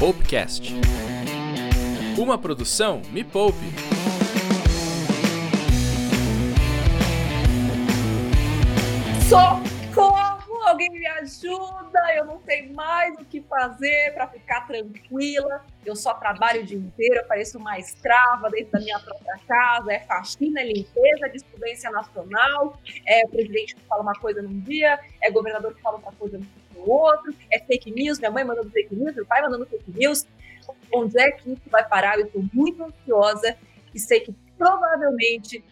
Poupecast. Uma produção Me Poupe. Socorro! Alguém me ajuda! Eu não sei mais o que fazer para ficar tranquila. Eu só trabalho o dia inteiro, eu pareço uma escrava dentro da minha própria casa. É faxina, é limpeza, é distribuição nacional. É o presidente que fala uma coisa num dia, é governador que fala outra coisa no outro, é fake news, minha mãe mandando fake news, meu pai mandando fake news. Onde é que isso vai parar? Eu estou muito ansiosa e sei que provavelmente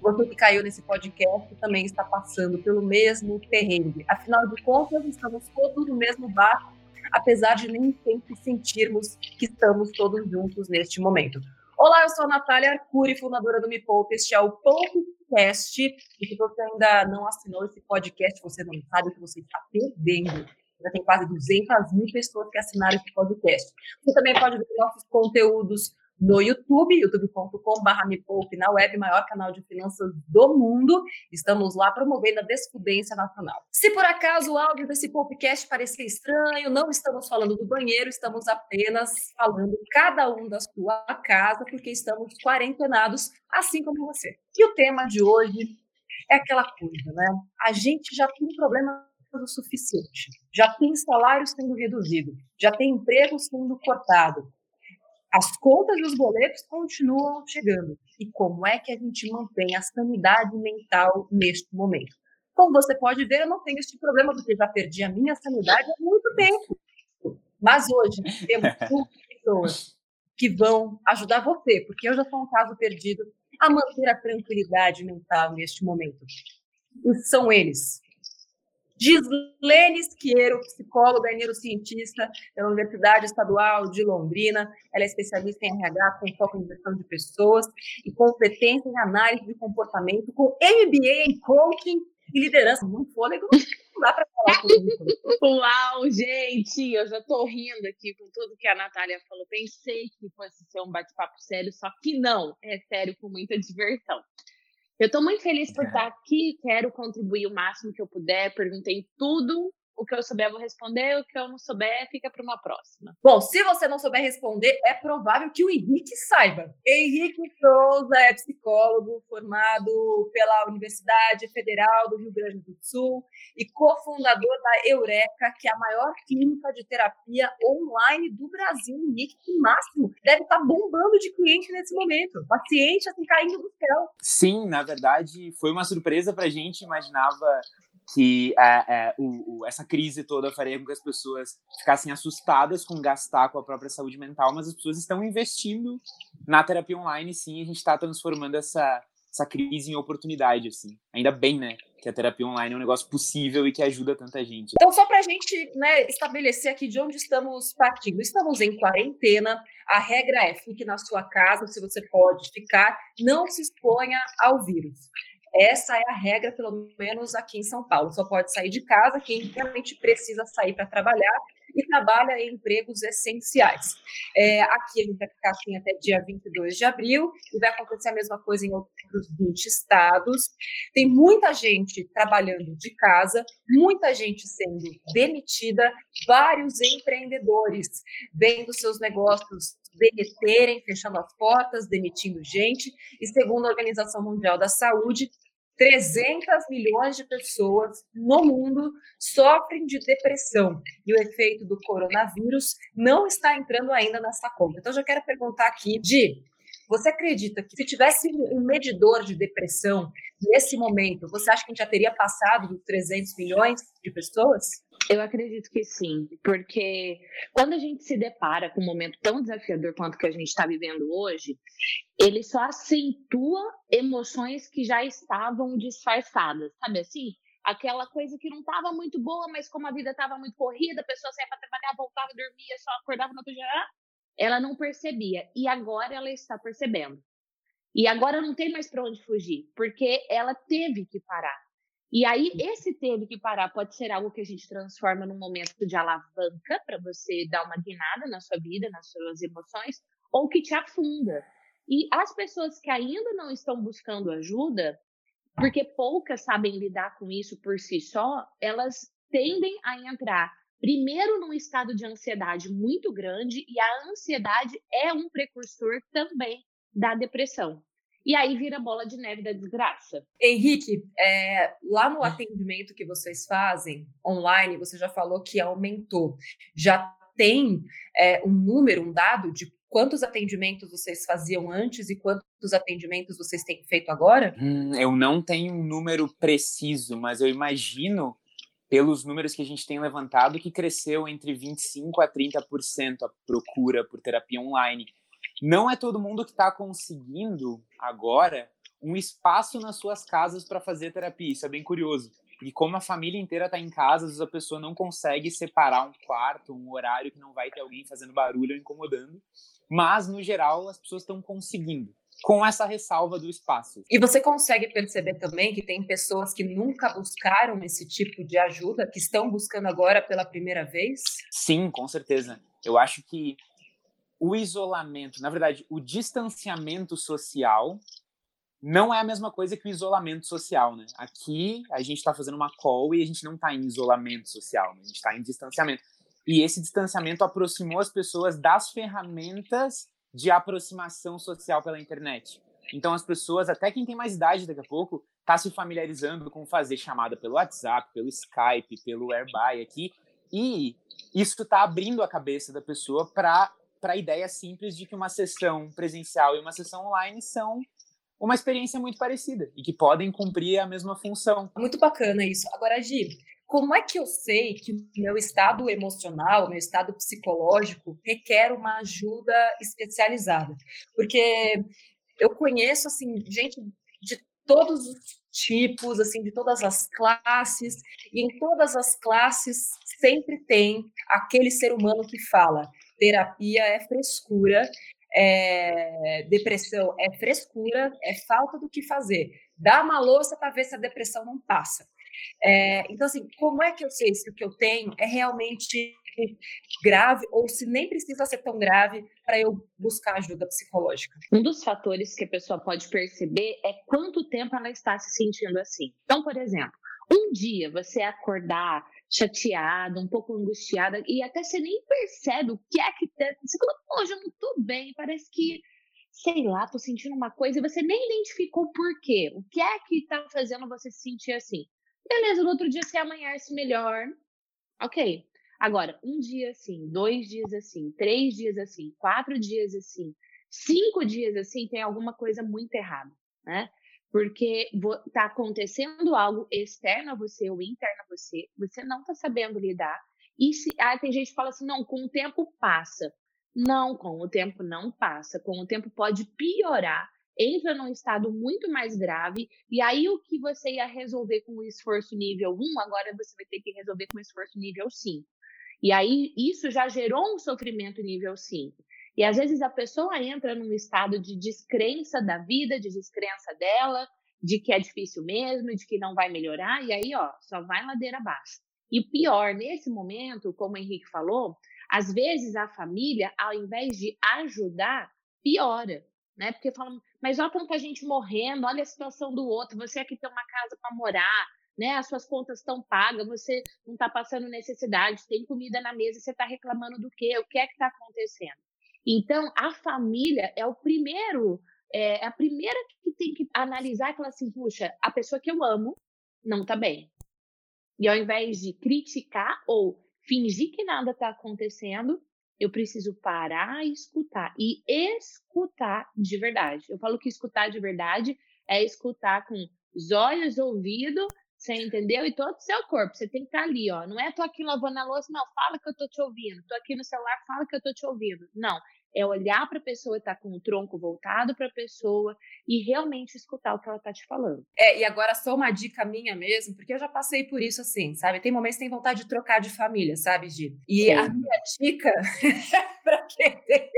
você que caiu nesse podcast também está passando pelo mesmo perrengue. Afinal de contas, estamos todos no mesmo barco, apesar de nem sempre sentirmos que estamos todos juntos neste momento. Olá, eu sou a Natália Arcuri, fundadora do Me Poupe. Este é o Poupecast. E se você ainda não assinou esse podcast, você não sabe o que você está perdendo. Já tem quase 200 mil pessoas que assinaram esse podcast. Você também pode ver nossos conteúdos no YouTube, youtube.com.br me na web, maior canal de finanças do mundo. Estamos lá promovendo a desfudência nacional. Se por acaso o áudio desse podcast parecer estranho, não estamos falando do banheiro, estamos apenas falando cada um da sua casa, porque estamos quarentenados, assim como você. E o tema de hoje é aquela coisa, né? A gente já tem problema o suficiente, já tem salário sendo reduzido, já tem emprego sendo cortado, as contas e os boletos continuam chegando. E como é que a gente mantém a sanidade mental neste momento? Como você pode ver, eu não tenho esse problema, porque já perdi a minha sanidade há muito tempo. Mas hoje temos pessoas que vão ajudar você, porque eu já sou um caso perdido, a manter a tranquilidade mental neste momento. E são eles, Gislene Esquiero, psicóloga e neurocientista pela Universidade Estadual de Londrina. Ela é especialista em RH com foco em gestão de pessoas e competência em análise de comportamento, com MBA em coaching e liderança. Um fôlego não dá para falar com isso. Uau, gente! Eu já estou rindo aqui com tudo que a Natália falou. Pensei que fosse ser um bate-papo sério, só que não. É sério, com muita diversão. Eu estou muito feliz por estar aqui, quero contribuir o máximo que eu puder, perguntei tudo. O que eu souber, eu vou responder. O que eu não souber, fica para uma próxima. Bom, se você não souber responder, é provável que o Henrique saiba. Henrique Souza é psicólogo formado pela Universidade Federal do Rio Grande do Sul e cofundador da Eureka, que é a maior clínica de terapia online do Brasil. Henrique, que máximo! Deve estar bombando de cliente nesse momento. Paciente assim caindo do céu. Sim, na verdade, foi uma surpresa para a gente. Imaginava que é, é, o, o, essa crise toda faria com que as pessoas ficassem assustadas com gastar com a própria saúde mental, mas as pessoas estão investindo na terapia online, sim, a gente está transformando essa, essa crise em oportunidade, assim. Ainda bem, né, que a terapia online é um negócio possível e que ajuda tanta gente. Então, só para a gente né, estabelecer aqui de onde estamos partindo. Estamos em quarentena, a regra é fique na sua casa, se você pode ficar, não se exponha ao vírus. Essa é a regra, pelo menos aqui em São Paulo. Só pode sair de casa quem realmente precisa sair para trabalhar e trabalha em empregos essenciais. É, aqui a gente vai ficar assim até dia 22 de abril e vai acontecer a mesma coisa em outros 20 estados. Tem muita gente trabalhando de casa, muita gente sendo demitida, vários empreendedores vendo seus negócios derreterem, fechando as portas, demitindo gente, e segundo a Organização Mundial da Saúde, 300 milhões de pessoas no mundo sofrem de depressão e o efeito do coronavírus não está entrando ainda nessa conta. Então, já quero perguntar aqui, Di, você acredita que se tivesse um medidor de depressão nesse momento, você acha que a gente já teria passado dos 300 milhões de pessoas? Eu acredito que sim, porque quando a gente se depara com um momento tão desafiador quanto que a gente está vivendo hoje, ele só acentua emoções que já estavam disfarçadas, sabe assim? Aquela coisa que não estava muito boa, mas como a vida estava muito corrida, a pessoa saía para trabalhar, voltava, dormia, só acordava no outro dia, ela não percebia. E agora ela está percebendo. E agora não tem mais para onde fugir, porque ela teve que parar. E aí, esse teve que parar pode ser algo que a gente transforma num momento de alavanca para você dar uma guinada na sua vida, nas suas emoções, ou que te afunda. E as pessoas que ainda não estão buscando ajuda, porque poucas sabem lidar com isso por si só, elas tendem a entrar primeiro num estado de ansiedade muito grande, e a ansiedade é um precursor também da depressão. E aí vira bola de neve da desgraça. Henrique, é, lá no atendimento que vocês fazem online, você já falou que aumentou. Já tem é, um número, um dado de quantos atendimentos vocês faziam antes e quantos atendimentos vocês têm feito agora? Hum, eu não tenho um número preciso, mas eu imagino, pelos números que a gente tem levantado, que cresceu entre 25% a 30% a procura por terapia online. Não é todo mundo que está conseguindo agora um espaço nas suas casas para fazer terapia. Isso é bem curioso. E como a família inteira está em casa, às vezes a pessoa não consegue separar um quarto, um horário que não vai ter alguém fazendo barulho ou incomodando. Mas, no geral, as pessoas estão conseguindo com essa ressalva do espaço. E você consegue perceber também que tem pessoas que nunca buscaram esse tipo de ajuda, que estão buscando agora pela primeira vez? Sim, com certeza. Eu acho que o isolamento, na verdade, o distanciamento social não é a mesma coisa que o isolamento social, né? Aqui a gente está fazendo uma call e a gente não está em isolamento social, né? a gente está em distanciamento. E esse distanciamento aproximou as pessoas das ferramentas de aproximação social pela internet. Então as pessoas, até quem tem mais idade daqui a pouco, está se familiarizando com fazer chamada pelo WhatsApp, pelo Skype, pelo Airby aqui, e isso está abrindo a cabeça da pessoa para para a ideia simples de que uma sessão presencial e uma sessão online são uma experiência muito parecida e que podem cumprir a mesma função. Muito bacana isso. Agora, Gi, como é que eu sei que meu estado emocional, meu estado psicológico requer uma ajuda especializada? Porque eu conheço assim gente de todos os tipos, assim, de todas as classes, e em todas as classes sempre tem aquele ser humano que fala: terapia é frescura, é, depressão é frescura, é falta do que fazer. Dá uma louça para ver se a depressão não passa. É, então, assim, como é que eu sei se o que eu tenho é realmente grave ou se nem precisa ser tão grave para eu buscar ajuda psicológica? Um dos fatores que a pessoa pode perceber é quanto tempo ela está se sentindo assim. Então, por exemplo, um dia você acordar chateada, um pouco angustiada, e até você nem percebe o que é que tá. Você fala, hoje eu não tô bem, parece que, sei lá, tô sentindo uma coisa, e você nem identificou o porquê. O que é que tá fazendo você se sentir assim? Beleza, no outro dia você amanhece melhor. Ok. Agora, um dia assim, dois dias assim, três dias assim, quatro dias assim, cinco dias assim, tem alguma coisa muito errada, né? porque está acontecendo algo externo a você ou interno a você, você não está sabendo lidar. E se, ah, tem gente que fala assim, não, com o tempo passa. Não, com o tempo não passa. Com o tempo pode piorar, entra num estado muito mais grave, e aí o que você ia resolver com o esforço nível 1, agora você vai ter que resolver com o esforço nível 5. E aí isso já gerou um sofrimento nível 5. E às vezes a pessoa entra num estado de descrença da vida, de descrença dela, de que é difícil mesmo, de que não vai melhorar, e aí, ó, só vai ladeira abaixo. E pior, nesse momento, como o Henrique falou, às vezes a família, ao invés de ajudar, piora, né? Porque falam, mas olha tanta gente morrendo, olha a situação do outro, você aqui tem uma casa para morar, né? As suas contas estão pagas, você não está passando necessidade, tem comida na mesa, você está reclamando do quê? O que é que está acontecendo? Então, a família é o primeiro, é, é a primeira que tem que analisar e falar assim, puxa, a pessoa que eu amo não está bem. E ao invés de criticar ou fingir que nada está acontecendo, eu preciso parar e escutar. E escutar de verdade. Eu falo que escutar de verdade é escutar com os olhos, ouvido, você entendeu? E todo o seu corpo. Você tem que estar tá ali, ó. Não é tô aqui lavando a louça, não, fala que eu tô te ouvindo. Tô aqui no celular, fala que eu tô te ouvindo. Não é olhar para a pessoa, estar tá com o tronco voltado para a pessoa e realmente escutar o que ela está te falando. É, e agora só uma dica minha mesmo, porque eu já passei por isso assim, sabe? Tem momentos que tem vontade de trocar de família, sabe, Gi? E Sim. a minha dica, para quem tem,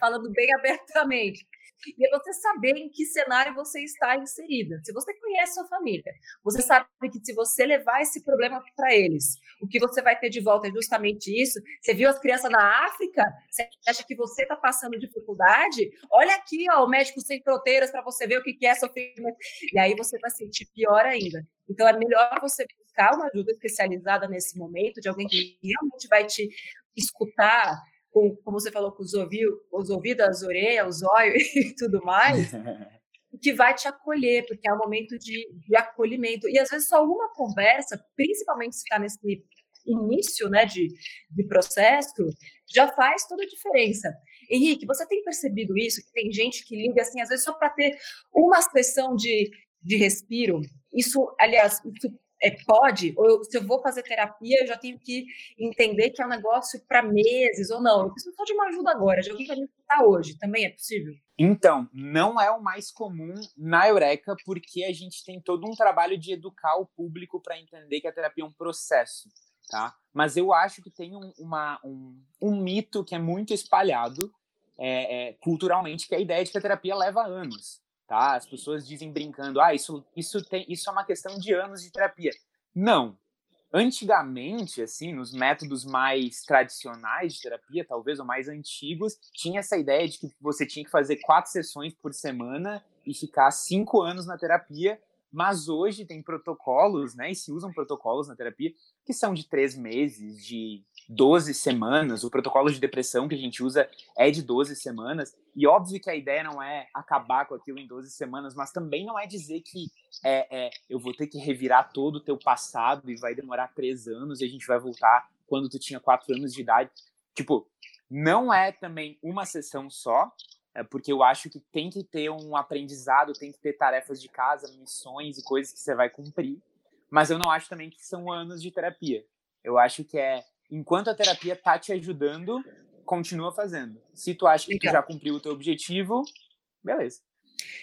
falando bem abertamente, e é você saber em que cenário você está inserida. Se você conhece sua família, você sabe que se você levar esse problema para eles, o que você vai ter de volta é justamente isso. Você viu as crianças na África? Você acha que você está passando dificuldade? Olha aqui, ó, o médico sem fronteiras para você ver o que é sofrimento. E aí você vai sentir pior ainda. Então é melhor você buscar uma ajuda especializada nesse momento, de alguém que realmente vai te escutar, com, como você falou, com os, ouvidos, os ouvidos, as orelhas, os olhos e tudo mais, que vai te acolher, porque é um momento de, de acolhimento. E às vezes só uma conversa, principalmente se está nesse início né, de, de processo, já faz toda a diferença. Henrique, você tem percebido isso? Que tem gente que liga assim, às vezes só para ter uma sessão de, de respiro. Isso, aliás, isso é, pode, ou eu, se eu vou fazer terapia, eu já tenho que entender que é um negócio para meses ou não. Eu preciso só de uma ajuda agora, de alguém que me escutar hoje. Também é possível? Então, não é o mais comum na Eureka, porque a gente tem todo um trabalho de educar o público para entender que a terapia é um processo tá? Mas eu acho que tem um, uma, um, um mito que é muito espalhado é, é, culturalmente, que é a ideia de que a terapia leva anos, tá? As pessoas dizem brincando, ah, isso, isso, tem, isso é uma questão de anos de terapia. Não. Antigamente, assim, nos métodos mais tradicionais de terapia, talvez ou mais antigos, tinha essa ideia de que você tinha que fazer quatro sessões por semana e ficar cinco anos na terapia mas hoje tem protocolos, né? E se usam protocolos na terapia que são de três meses, de 12 semanas. O protocolo de depressão que a gente usa é de 12 semanas. E óbvio que a ideia não é acabar com aquilo em 12 semanas, mas também não é dizer que é, é, eu vou ter que revirar todo o teu passado e vai demorar três anos e a gente vai voltar quando tu tinha quatro anos de idade. Tipo, não é também uma sessão só, é porque eu acho que tem que ter um aprendizado, tem que ter tarefas de casa, missões e coisas que você vai cumprir. Mas eu não acho também que são anos de terapia. Eu acho que é enquanto a terapia tá te ajudando, continua fazendo. Se tu acha que tu já cumpriu o teu objetivo, beleza.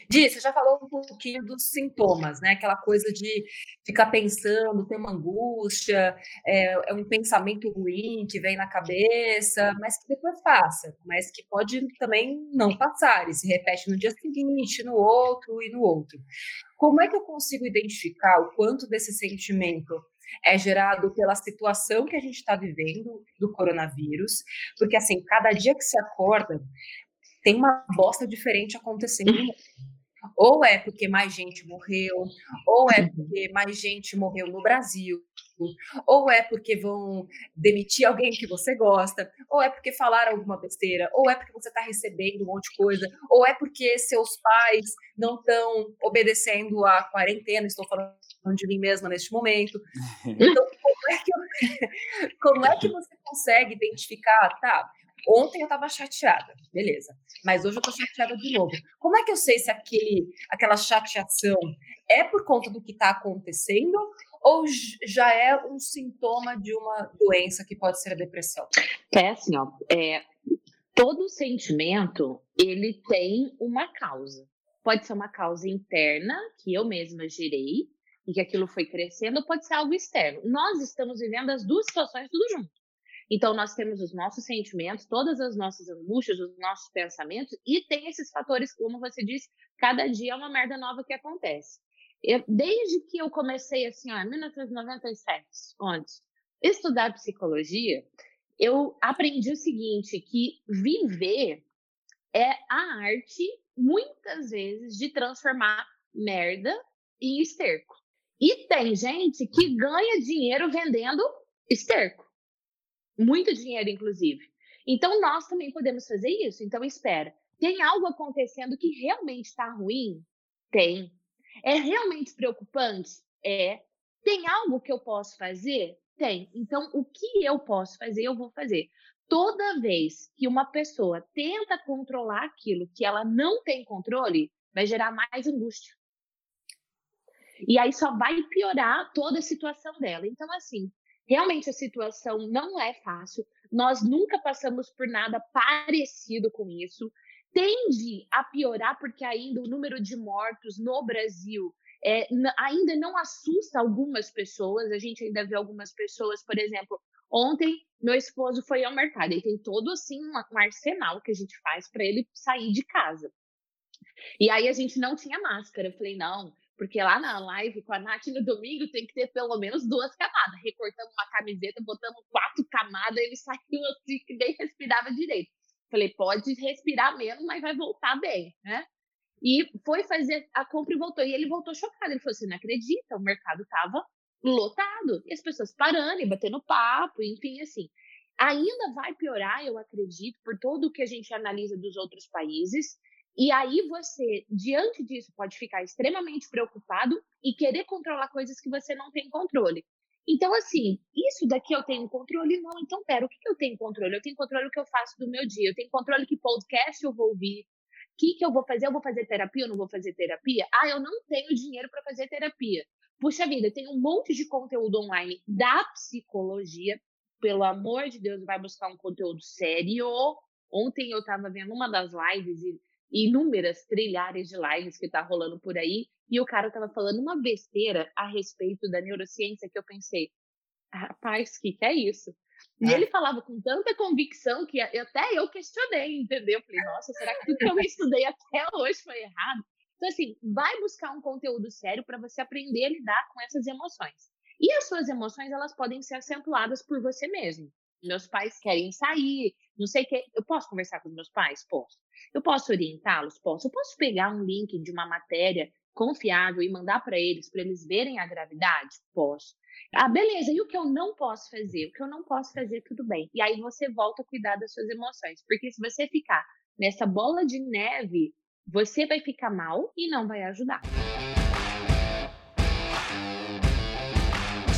Di, você já falou um pouquinho dos sintomas, né? Aquela coisa de ficar pensando, ter uma angústia, é, é, um pensamento ruim que vem na cabeça, mas que depois passa, mas que pode também não passar e se repete no dia seguinte, no outro e no outro. Como é que eu consigo identificar o quanto desse sentimento é gerado pela situação que a gente está vivendo do coronavírus, porque assim, cada dia que se acorda, tem uma bosta diferente acontecendo. Ou é porque mais gente morreu, ou é porque mais gente morreu no Brasil, ou é porque vão demitir alguém que você gosta, ou é porque falaram alguma besteira, ou é porque você está recebendo um monte de coisa, ou é porque seus pais não estão obedecendo à quarentena. Estou falando de mim mesma neste momento. Então, como é que, eu, como é que você consegue identificar, tá? Ontem eu estava chateada, beleza. Mas hoje eu estou chateada de novo. Como é que eu sei se aquele, aquela chateação é por conta do que está acontecendo ou já é um sintoma de uma doença que pode ser a depressão? É assim, ó. É, todo sentimento ele tem uma causa. Pode ser uma causa interna que eu mesma gerei e que aquilo foi crescendo, pode ser algo externo. Nós estamos vivendo as duas situações tudo junto. Então, nós temos os nossos sentimentos, todas as nossas angústias, os nossos pensamentos, e tem esses fatores, como você disse, cada dia é uma merda nova que acontece. Eu, desde que eu comecei, assim, em 1997, onde estudar psicologia, eu aprendi o seguinte, que viver é a arte, muitas vezes, de transformar merda em esterco. E tem gente que ganha dinheiro vendendo esterco. Muito dinheiro, inclusive. Então, nós também podemos fazer isso. Então, espera. Tem algo acontecendo que realmente está ruim? Tem. É realmente preocupante? É. Tem algo que eu posso fazer? Tem. Então, o que eu posso fazer, eu vou fazer. Toda vez que uma pessoa tenta controlar aquilo que ela não tem controle, vai gerar mais angústia. E aí só vai piorar toda a situação dela. Então, assim, Realmente a situação não é fácil, nós nunca passamos por nada parecido com isso. Tende a piorar porque ainda o número de mortos no Brasil é, ainda não assusta algumas pessoas. A gente ainda vê algumas pessoas, por exemplo, ontem meu esposo foi ao mercado e tem todo assim um arsenal que a gente faz para ele sair de casa. E aí a gente não tinha máscara. Eu falei, não, porque lá na live com a Nath no domingo tem que ter pelo menos duas camadas. Recortamos uma camiseta, botamos quatro camadas, ele saiu assim que nem respirava direito. Falei, pode respirar menos, mas vai voltar bem, né? E foi fazer a compra e voltou. E ele voltou chocado. Ele falou assim: não acredita, o mercado tava lotado. E as pessoas parando e batendo papo, enfim, assim. Ainda vai piorar, eu acredito, por todo o que a gente analisa dos outros países. E aí você, diante disso, pode ficar extremamente preocupado e querer controlar coisas que você não tem controle. Então, assim, isso daqui eu tenho controle? Não, então, pera, o que eu tenho controle? Eu tenho controle do que eu faço do meu dia, eu tenho controle que podcast eu vou ouvir, o que, que eu vou fazer? Eu vou fazer terapia ou não vou fazer terapia? Ah, eu não tenho dinheiro para fazer terapia. Puxa vida, tem um monte de conteúdo online da psicologia. Pelo amor de Deus, vai buscar um conteúdo sério. Ontem eu estava vendo uma das lives e inúmeras trilhares de lives que tá rolando por aí, e o cara tava falando uma besteira a respeito da neurociência que eu pensei, rapaz, o que, que é isso? E é. ele falava com tanta convicção que até eu questionei, entendeu? Falei, nossa, será que tudo que eu estudei até hoje foi errado? Então, assim, vai buscar um conteúdo sério para você aprender a lidar com essas emoções. E as suas emoções, elas podem ser acentuadas por você mesmo. Meus pais querem sair, não sei o que. Eu posso conversar com os meus pais? Posso. Eu posso orientá-los? Posso. Eu posso pegar um link de uma matéria confiável e mandar para eles, para eles verem a gravidade? Posso. Ah, beleza. E o que eu não posso fazer? O que eu não posso fazer, tudo bem. E aí você volta a cuidar das suas emoções. Porque se você ficar nessa bola de neve, você vai ficar mal e não vai ajudar.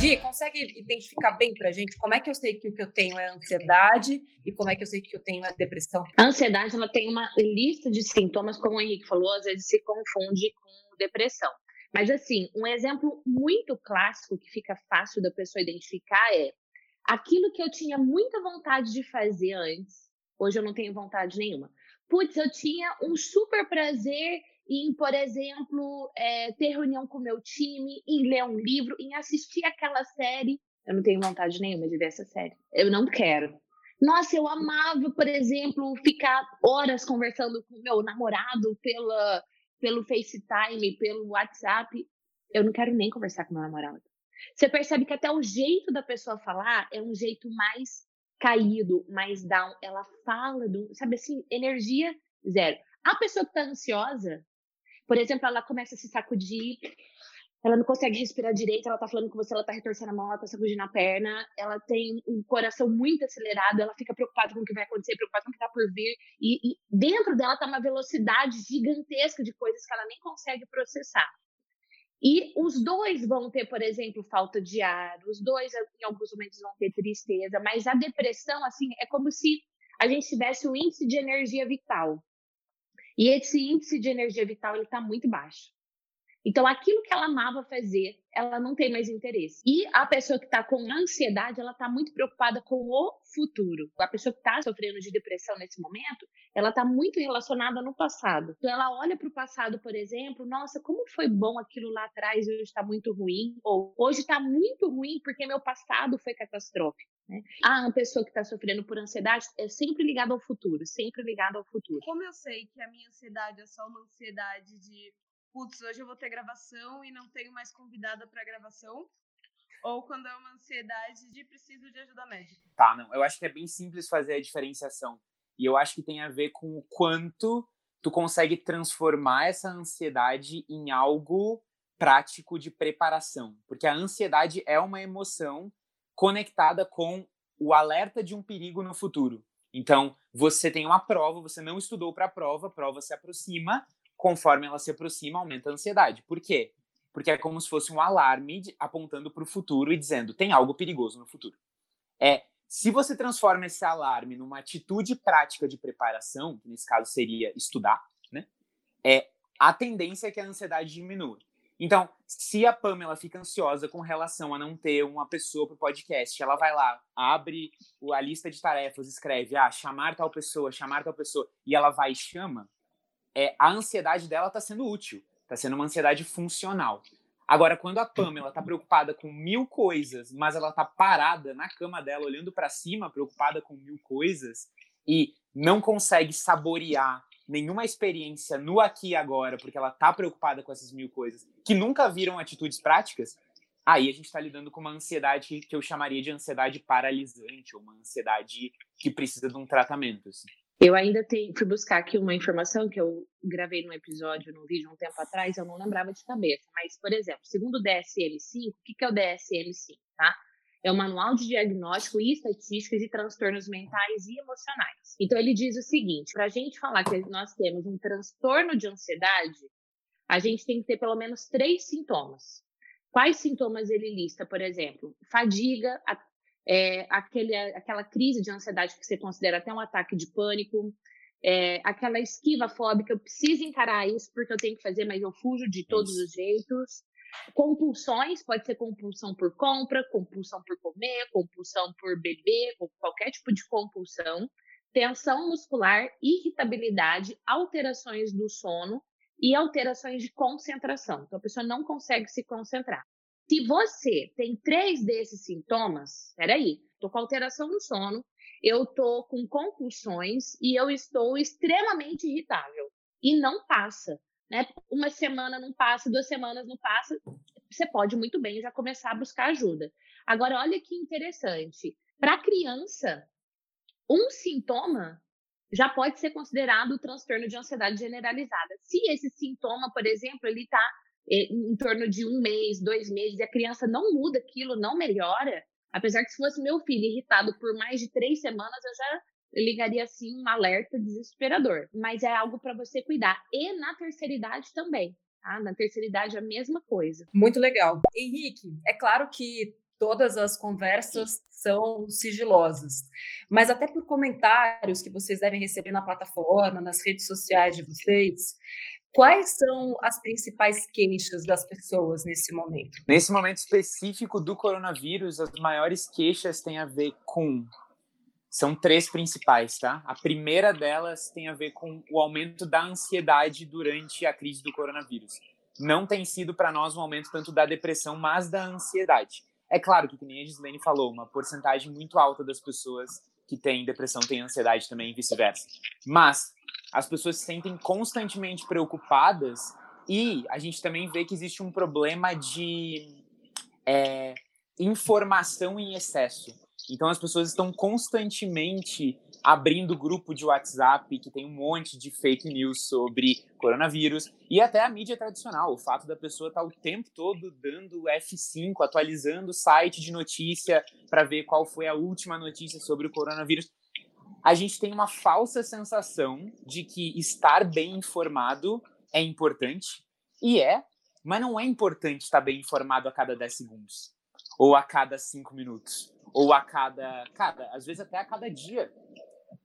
Gi, consegue identificar bem pra gente como é que eu sei que o que eu tenho é ansiedade e como é que eu sei que eu tenho é depressão? A ansiedade, ela tem uma lista de sintomas, como o Henrique falou, às vezes se confunde com depressão. Mas, assim, um exemplo muito clássico que fica fácil da pessoa identificar é aquilo que eu tinha muita vontade de fazer antes, hoje eu não tenho vontade nenhuma. Putz, eu tinha um super prazer em, por exemplo, é, ter reunião com o meu time, em ler um livro, em assistir aquela série. Eu não tenho vontade nenhuma de ver essa série. Eu não quero. Nossa, eu amava, por exemplo, ficar horas conversando com meu namorado pela, pelo FaceTime, pelo WhatsApp. Eu não quero nem conversar com meu namorado. Você percebe que até o jeito da pessoa falar é um jeito mais caído, mais down. Ela fala do, sabe assim, energia zero. A pessoa que está ansiosa, por exemplo, ela começa a se sacudir, ela não consegue respirar direito, ela tá falando com você, ela tá retorcendo a mão, ela tá sacudindo a perna, ela tem um coração muito acelerado, ela fica preocupada com o que vai acontecer, preocupada com o que tá por vir, e, e dentro dela tá uma velocidade gigantesca de coisas que ela nem consegue processar. E os dois vão ter, por exemplo, falta de ar, os dois em alguns momentos vão ter tristeza, mas a depressão, assim, é como se a gente tivesse um índice de energia vital. E esse índice de energia vital está muito baixo. Então, aquilo que ela amava fazer, ela não tem mais interesse. E a pessoa que está com ansiedade, ela está muito preocupada com o futuro. A pessoa que está sofrendo de depressão nesse momento, ela está muito relacionada no passado. Então, ela olha para o passado, por exemplo, nossa, como foi bom aquilo lá atrás hoje está muito ruim. Ou hoje está muito ruim porque meu passado foi catastrófico. Né? A pessoa que está sofrendo por ansiedade é sempre ligada ao futuro, sempre ligada ao futuro. Como eu sei que a minha ansiedade é só uma ansiedade de putz, hoje eu vou ter gravação e não tenho mais convidada para gravação, ou quando é uma ansiedade de preciso de ajuda médica. Tá, não, eu acho que é bem simples fazer a diferenciação. E eu acho que tem a ver com o quanto tu consegue transformar essa ansiedade em algo prático de preparação, porque a ansiedade é uma emoção conectada com o alerta de um perigo no futuro. Então, você tem uma prova, você não estudou para a prova, a prova se aproxima, conforme ela se aproxima, aumenta a ansiedade. Por quê? Porque é como se fosse um alarme apontando para o futuro e dizendo tem algo perigoso no futuro. É se você transforma esse alarme numa atitude prática de preparação, que nesse caso seria estudar, né? É a tendência é que a ansiedade diminua. Então, se a Pamela fica ansiosa com relação a não ter uma pessoa para o podcast, ela vai lá, abre a lista de tarefas, escreve, ah, chamar tal pessoa, chamar tal pessoa, e ela vai e chama, é, a ansiedade dela está sendo útil, está sendo uma ansiedade funcional. Agora, quando a Pamela está preocupada com mil coisas, mas ela está parada na cama dela, olhando para cima, preocupada com mil coisas, e não consegue saborear nenhuma experiência no aqui e agora, porque ela está preocupada com essas mil coisas, que nunca viram atitudes práticas, aí a gente está lidando com uma ansiedade que eu chamaria de ansiedade paralisante, ou uma ansiedade que precisa de um tratamento. Assim. Eu ainda tenho, fui buscar aqui uma informação que eu gravei num episódio, num vídeo um tempo atrás, eu não lembrava de cabeça. Mas, por exemplo, segundo o DSM-5, o que é o DSM-5, tá? É o Manual de Diagnóstico e Estatísticas de Transtornos Mentais e Emocionais. Então, ele diz o seguinte: para a gente falar que nós temos um transtorno de ansiedade, a gente tem que ter pelo menos três sintomas. Quais sintomas ele lista, por exemplo? Fadiga, é, aquele, aquela crise de ansiedade que você considera até um ataque de pânico, é, aquela esquiva fóbica, eu preciso encarar isso porque eu tenho que fazer, mas eu fujo de todos os jeitos. Compulsões, pode ser compulsão por compra, compulsão por comer, compulsão por beber, qualquer tipo de compulsão. Tensão muscular, irritabilidade, alterações do sono e alterações de concentração. Então, a pessoa não consegue se concentrar. Se você tem três desses sintomas, peraí, estou com alteração no sono, eu estou com compulsões e eu estou extremamente irritável. E não passa. Né? Uma semana não passa, duas semanas não passa. Você pode muito bem já começar a buscar ajuda. Agora, olha que interessante. Para criança, um sintoma já pode ser considerado transtorno de ansiedade generalizada. Se esse sintoma, por exemplo, ele está eh, em torno de um mês, dois meses, e a criança não muda aquilo, não melhora, apesar que se fosse meu filho irritado por mais de três semanas, eu já ligaria assim um alerta desesperador. Mas é algo para você cuidar. E na terceira idade também. Tá? Na terceira idade a mesma coisa. Muito legal. Henrique, é claro que todas as conversas são sigilosas. Mas até por comentários que vocês devem receber na plataforma, nas redes sociais de vocês, quais são as principais queixas das pessoas nesse momento? Nesse momento específico do coronavírus, as maiores queixas têm a ver com são três principais, tá? A primeira delas tem a ver com o aumento da ansiedade durante a crise do coronavírus. Não tem sido para nós um aumento tanto da depressão, mas da ansiedade. É claro que, como a Gislaine falou, uma porcentagem muito alta das pessoas que têm depressão têm ansiedade também e vice-versa. Mas as pessoas se sentem constantemente preocupadas e a gente também vê que existe um problema de é, informação em excesso. Então as pessoas estão constantemente abrindo grupo de WhatsApp que tem um monte de fake news sobre coronavírus e até a mídia tradicional, o fato da pessoa estar tá o tempo todo dando F5, atualizando o site de notícia para ver qual foi a última notícia sobre o coronavírus. A gente tem uma falsa sensação de que estar bem informado é importante e é, mas não é importante estar bem informado a cada 10 segundos ou a cada 5 minutos ou a cada, cada, às vezes até a cada dia.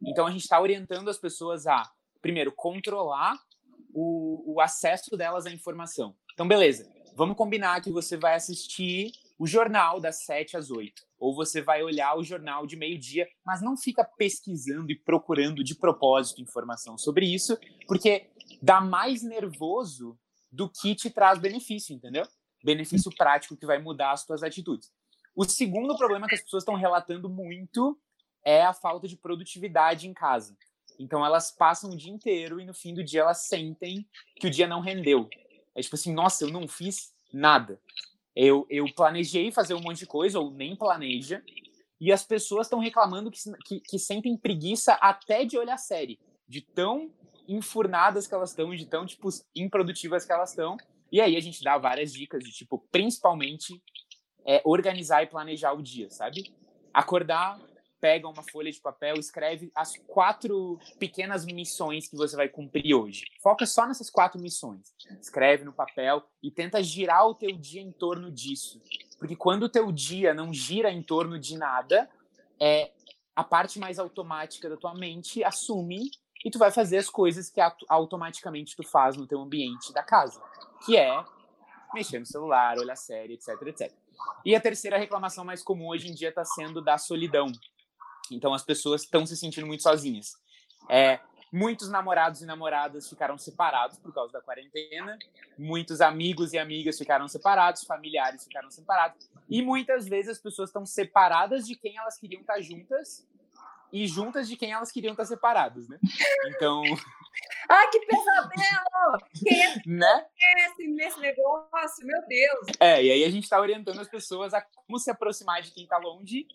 Então a gente está orientando as pessoas a, primeiro, controlar o, o acesso delas à informação. Então, beleza, vamos combinar que você vai assistir o jornal das 7 às 8. Ou você vai olhar o jornal de meio-dia, mas não fica pesquisando e procurando de propósito informação sobre isso, porque dá mais nervoso do que te traz benefício, entendeu? Benefício prático que vai mudar as suas atitudes. O segundo problema que as pessoas estão relatando muito é a falta de produtividade em casa. Então elas passam o dia inteiro e no fim do dia elas sentem que o dia não rendeu. É tipo assim, nossa, eu não fiz nada. Eu, eu planejei fazer um monte de coisa, ou nem planeja, e as pessoas estão reclamando que, que, que, sentem preguiça até de olhar a série, de tão enfurnadas que elas estão, de tão tipo, improdutivas que elas estão. E aí a gente dá várias dicas de tipo, principalmente é organizar e planejar o dia, sabe? Acordar, pega uma folha de papel, escreve as quatro pequenas missões que você vai cumprir hoje. Foca só nessas quatro missões. Escreve no papel e tenta girar o teu dia em torno disso. Porque quando o teu dia não gira em torno de nada, é a parte mais automática da tua mente assume e tu vai fazer as coisas que automaticamente tu faz no teu ambiente da casa, que é mexer no celular, olhar série, etc, etc. E a terceira reclamação mais comum hoje em dia está sendo da solidão. Então as pessoas estão se sentindo muito sozinhas. É, muitos namorados e namoradas ficaram separados por causa da quarentena, muitos amigos e amigas ficaram separados, familiares ficaram separados, e muitas vezes as pessoas estão separadas de quem elas queriam estar juntas e juntas de quem elas queriam estar separadas, né? Então. Ai, que pesadelo! Quem é que né? nesse negócio? Meu Deus! É, e aí a gente está orientando as pessoas a como se aproximar de quem está longe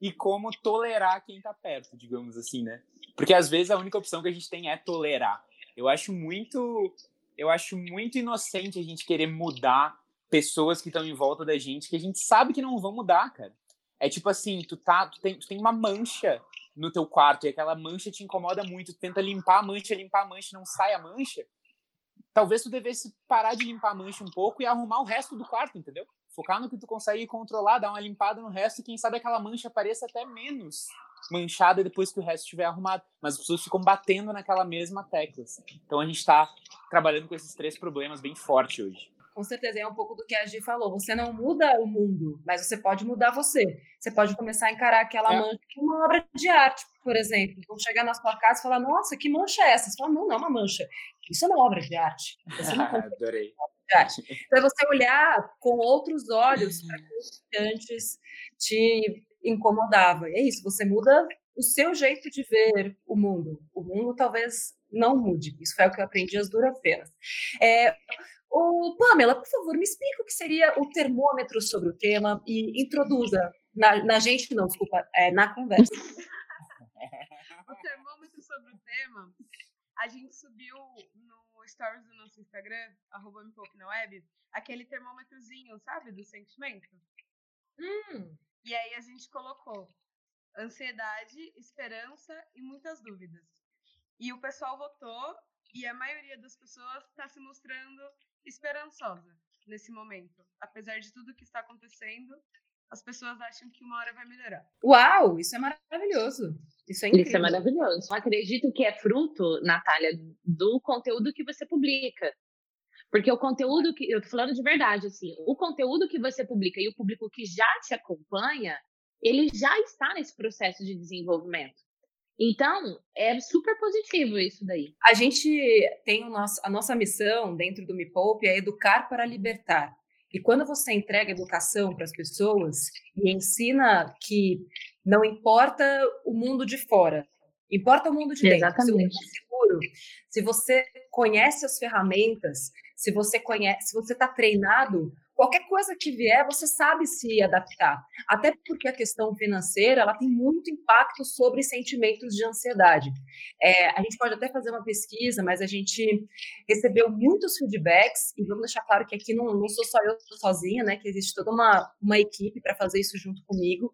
e como tolerar quem está perto, digamos assim, né? Porque às vezes a única opção que a gente tem é tolerar. Eu acho muito, eu acho muito inocente a gente querer mudar pessoas que estão em volta da gente que a gente sabe que não vão mudar, cara. É tipo assim, tu tá, tu tem, tu tem uma mancha no teu quarto e aquela mancha te incomoda muito, tu tenta limpar a mancha, limpar a mancha, não sai a mancha. Talvez tu devesse parar de limpar a mancha um pouco e arrumar o resto do quarto, entendeu? Focar no que tu consegue controlar, dar uma limpada no resto e quem sabe aquela mancha pareça até menos manchada depois que o resto estiver arrumado. Mas as pessoas ficam batendo naquela mesma tecla. Assim. Então a gente está trabalhando com esses três problemas bem forte hoje. Com certeza, é um pouco do que a Gi falou. Você não muda o mundo, mas você pode mudar você. Você pode começar a encarar aquela é. mancha como uma obra de arte, por exemplo. Vão chegar na sua casa e falar, nossa, que mancha é essa? Você fala, não, não é uma mancha. Isso é uma obra de arte. Você não Adorei. Então é você olhar com outros olhos para que antes te incomodava. E é isso, você muda o seu jeito de ver o mundo. O mundo talvez não mude. Isso foi o que eu aprendi às duras penas. É, o Pamela, por favor, me explica o que seria o termômetro sobre o tema e introduza na, na gente, não, desculpa, é, na conversa. o termômetro sobre o tema, a gente subiu no stories do nosso Instagram, arroba na web, aquele termômetrozinho, sabe, do sentimento. Hum. E aí a gente colocou ansiedade, esperança e muitas dúvidas. E o pessoal votou e a maioria das pessoas está se mostrando esperançosa nesse momento. Apesar de tudo que está acontecendo, as pessoas acham que uma hora vai melhorar. Uau, isso é maravilhoso. Isso é incrível. Isso é maravilhoso. Eu acredito que é fruto, Natália, do conteúdo que você publica. Porque o conteúdo que. Eu tô falando de verdade, assim. O conteúdo que você publica e o público que já te acompanha, ele já está nesse processo de desenvolvimento. Então, é super positivo isso daí. A gente tem nosso, a nossa missão dentro do Me Poupe é educar para libertar. E quando você entrega educação para as pessoas e ensina que não importa o mundo de fora, importa o mundo de dentro. Exatamente. Se você, é seguro, se você conhece as ferramentas, se você conhece, se você está treinado, qualquer coisa que vier, você sabe se adaptar. Até porque a questão financeira ela tem muito impacto sobre sentimentos de ansiedade. É, a gente pode até fazer uma pesquisa, mas a gente recebeu muitos feedbacks, e vamos deixar claro que aqui não, não sou só eu sozinha, né? Que existe toda uma, uma equipe para fazer isso junto comigo.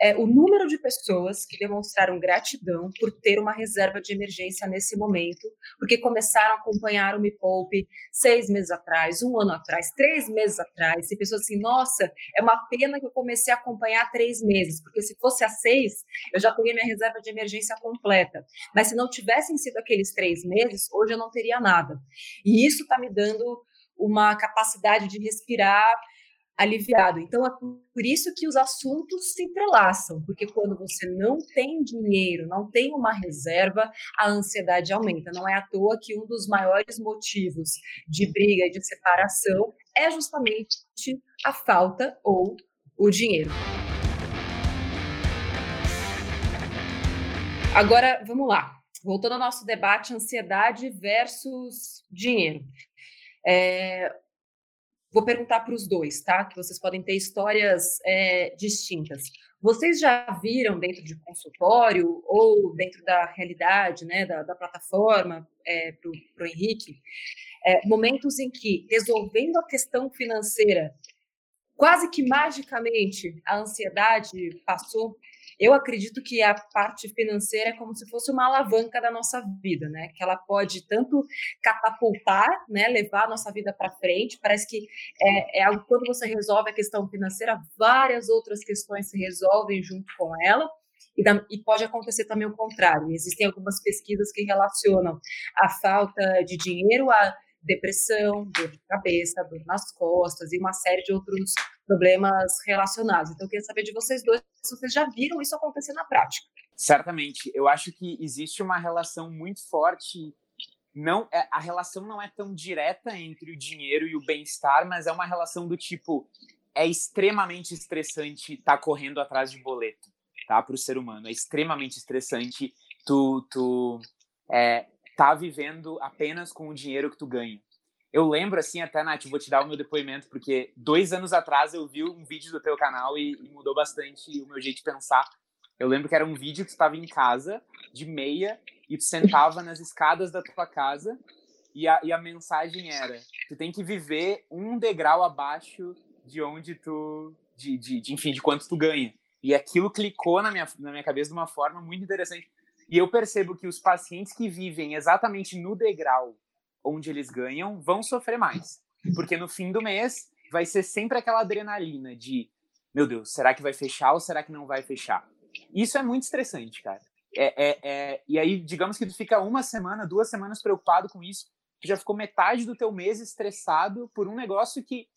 É, o número de pessoas que demonstraram gratidão por ter uma reserva de emergência nesse momento, porque começaram a acompanhar o Me Poupe seis meses atrás, um ano atrás, três meses atrás, e pessoas assim, nossa, é uma pena que eu comecei a acompanhar há três meses, porque se fosse há seis, eu já teria minha reserva de emergência completa. Mas se não tivessem sido aqueles três meses, hoje eu não teria nada. E isso está me dando uma capacidade de respirar aliviado. Então, é por isso que os assuntos se entrelaçam, porque quando você não tem dinheiro, não tem uma reserva, a ansiedade aumenta. Não é à toa que um dos maiores motivos de briga e de separação é justamente a falta ou o dinheiro. Agora, vamos lá. Voltando ao nosso debate, ansiedade versus dinheiro. É, Vou perguntar para os dois, tá? Que vocês podem ter histórias é, distintas. Vocês já viram dentro de consultório ou dentro da realidade, né, da, da plataforma é, para o Henrique, é, momentos em que, resolvendo a questão financeira, quase que magicamente a ansiedade passou eu acredito que a parte financeira é como se fosse uma alavanca da nossa vida, né? Que ela pode tanto catapultar, né? Levar a nossa vida para frente. Parece que é, é algo quando você resolve a questão financeira, várias outras questões se resolvem junto com ela. E, da, e, pode acontecer também o contrário. Existem algumas pesquisas que relacionam a falta de dinheiro a depressão, dor de cabeça, dor nas costas e uma série de outros problemas relacionados. Então, eu queria saber de vocês dois se vocês já viram isso acontecer na prática. Certamente. Eu acho que existe uma relação muito forte. Não, é, a relação não é tão direta entre o dinheiro e o bem-estar, mas é uma relação do tipo é extremamente estressante estar tá correndo atrás de boleto, tá? Para o ser humano é extremamente estressante tu tu é, tá vivendo apenas com o dinheiro que tu ganha. Eu lembro, assim, até, Nath, vou te dar o meu depoimento, porque dois anos atrás eu vi um vídeo do teu canal e, e mudou bastante o meu jeito de pensar. Eu lembro que era um vídeo que tu estava em casa, de meia, e tu sentava nas escadas da tua casa, e a, e a mensagem era: tu tem que viver um degrau abaixo de onde tu. De, de, de, enfim, de quanto tu ganha. E aquilo clicou na minha, na minha cabeça de uma forma muito interessante. E eu percebo que os pacientes que vivem exatamente no degrau onde eles ganham vão sofrer mais. Porque no fim do mês vai ser sempre aquela adrenalina de: meu Deus, será que vai fechar ou será que não vai fechar? Isso é muito estressante, cara. É, é, é, e aí, digamos que tu fica uma semana, duas semanas preocupado com isso, tu já ficou metade do teu mês estressado por um negócio que,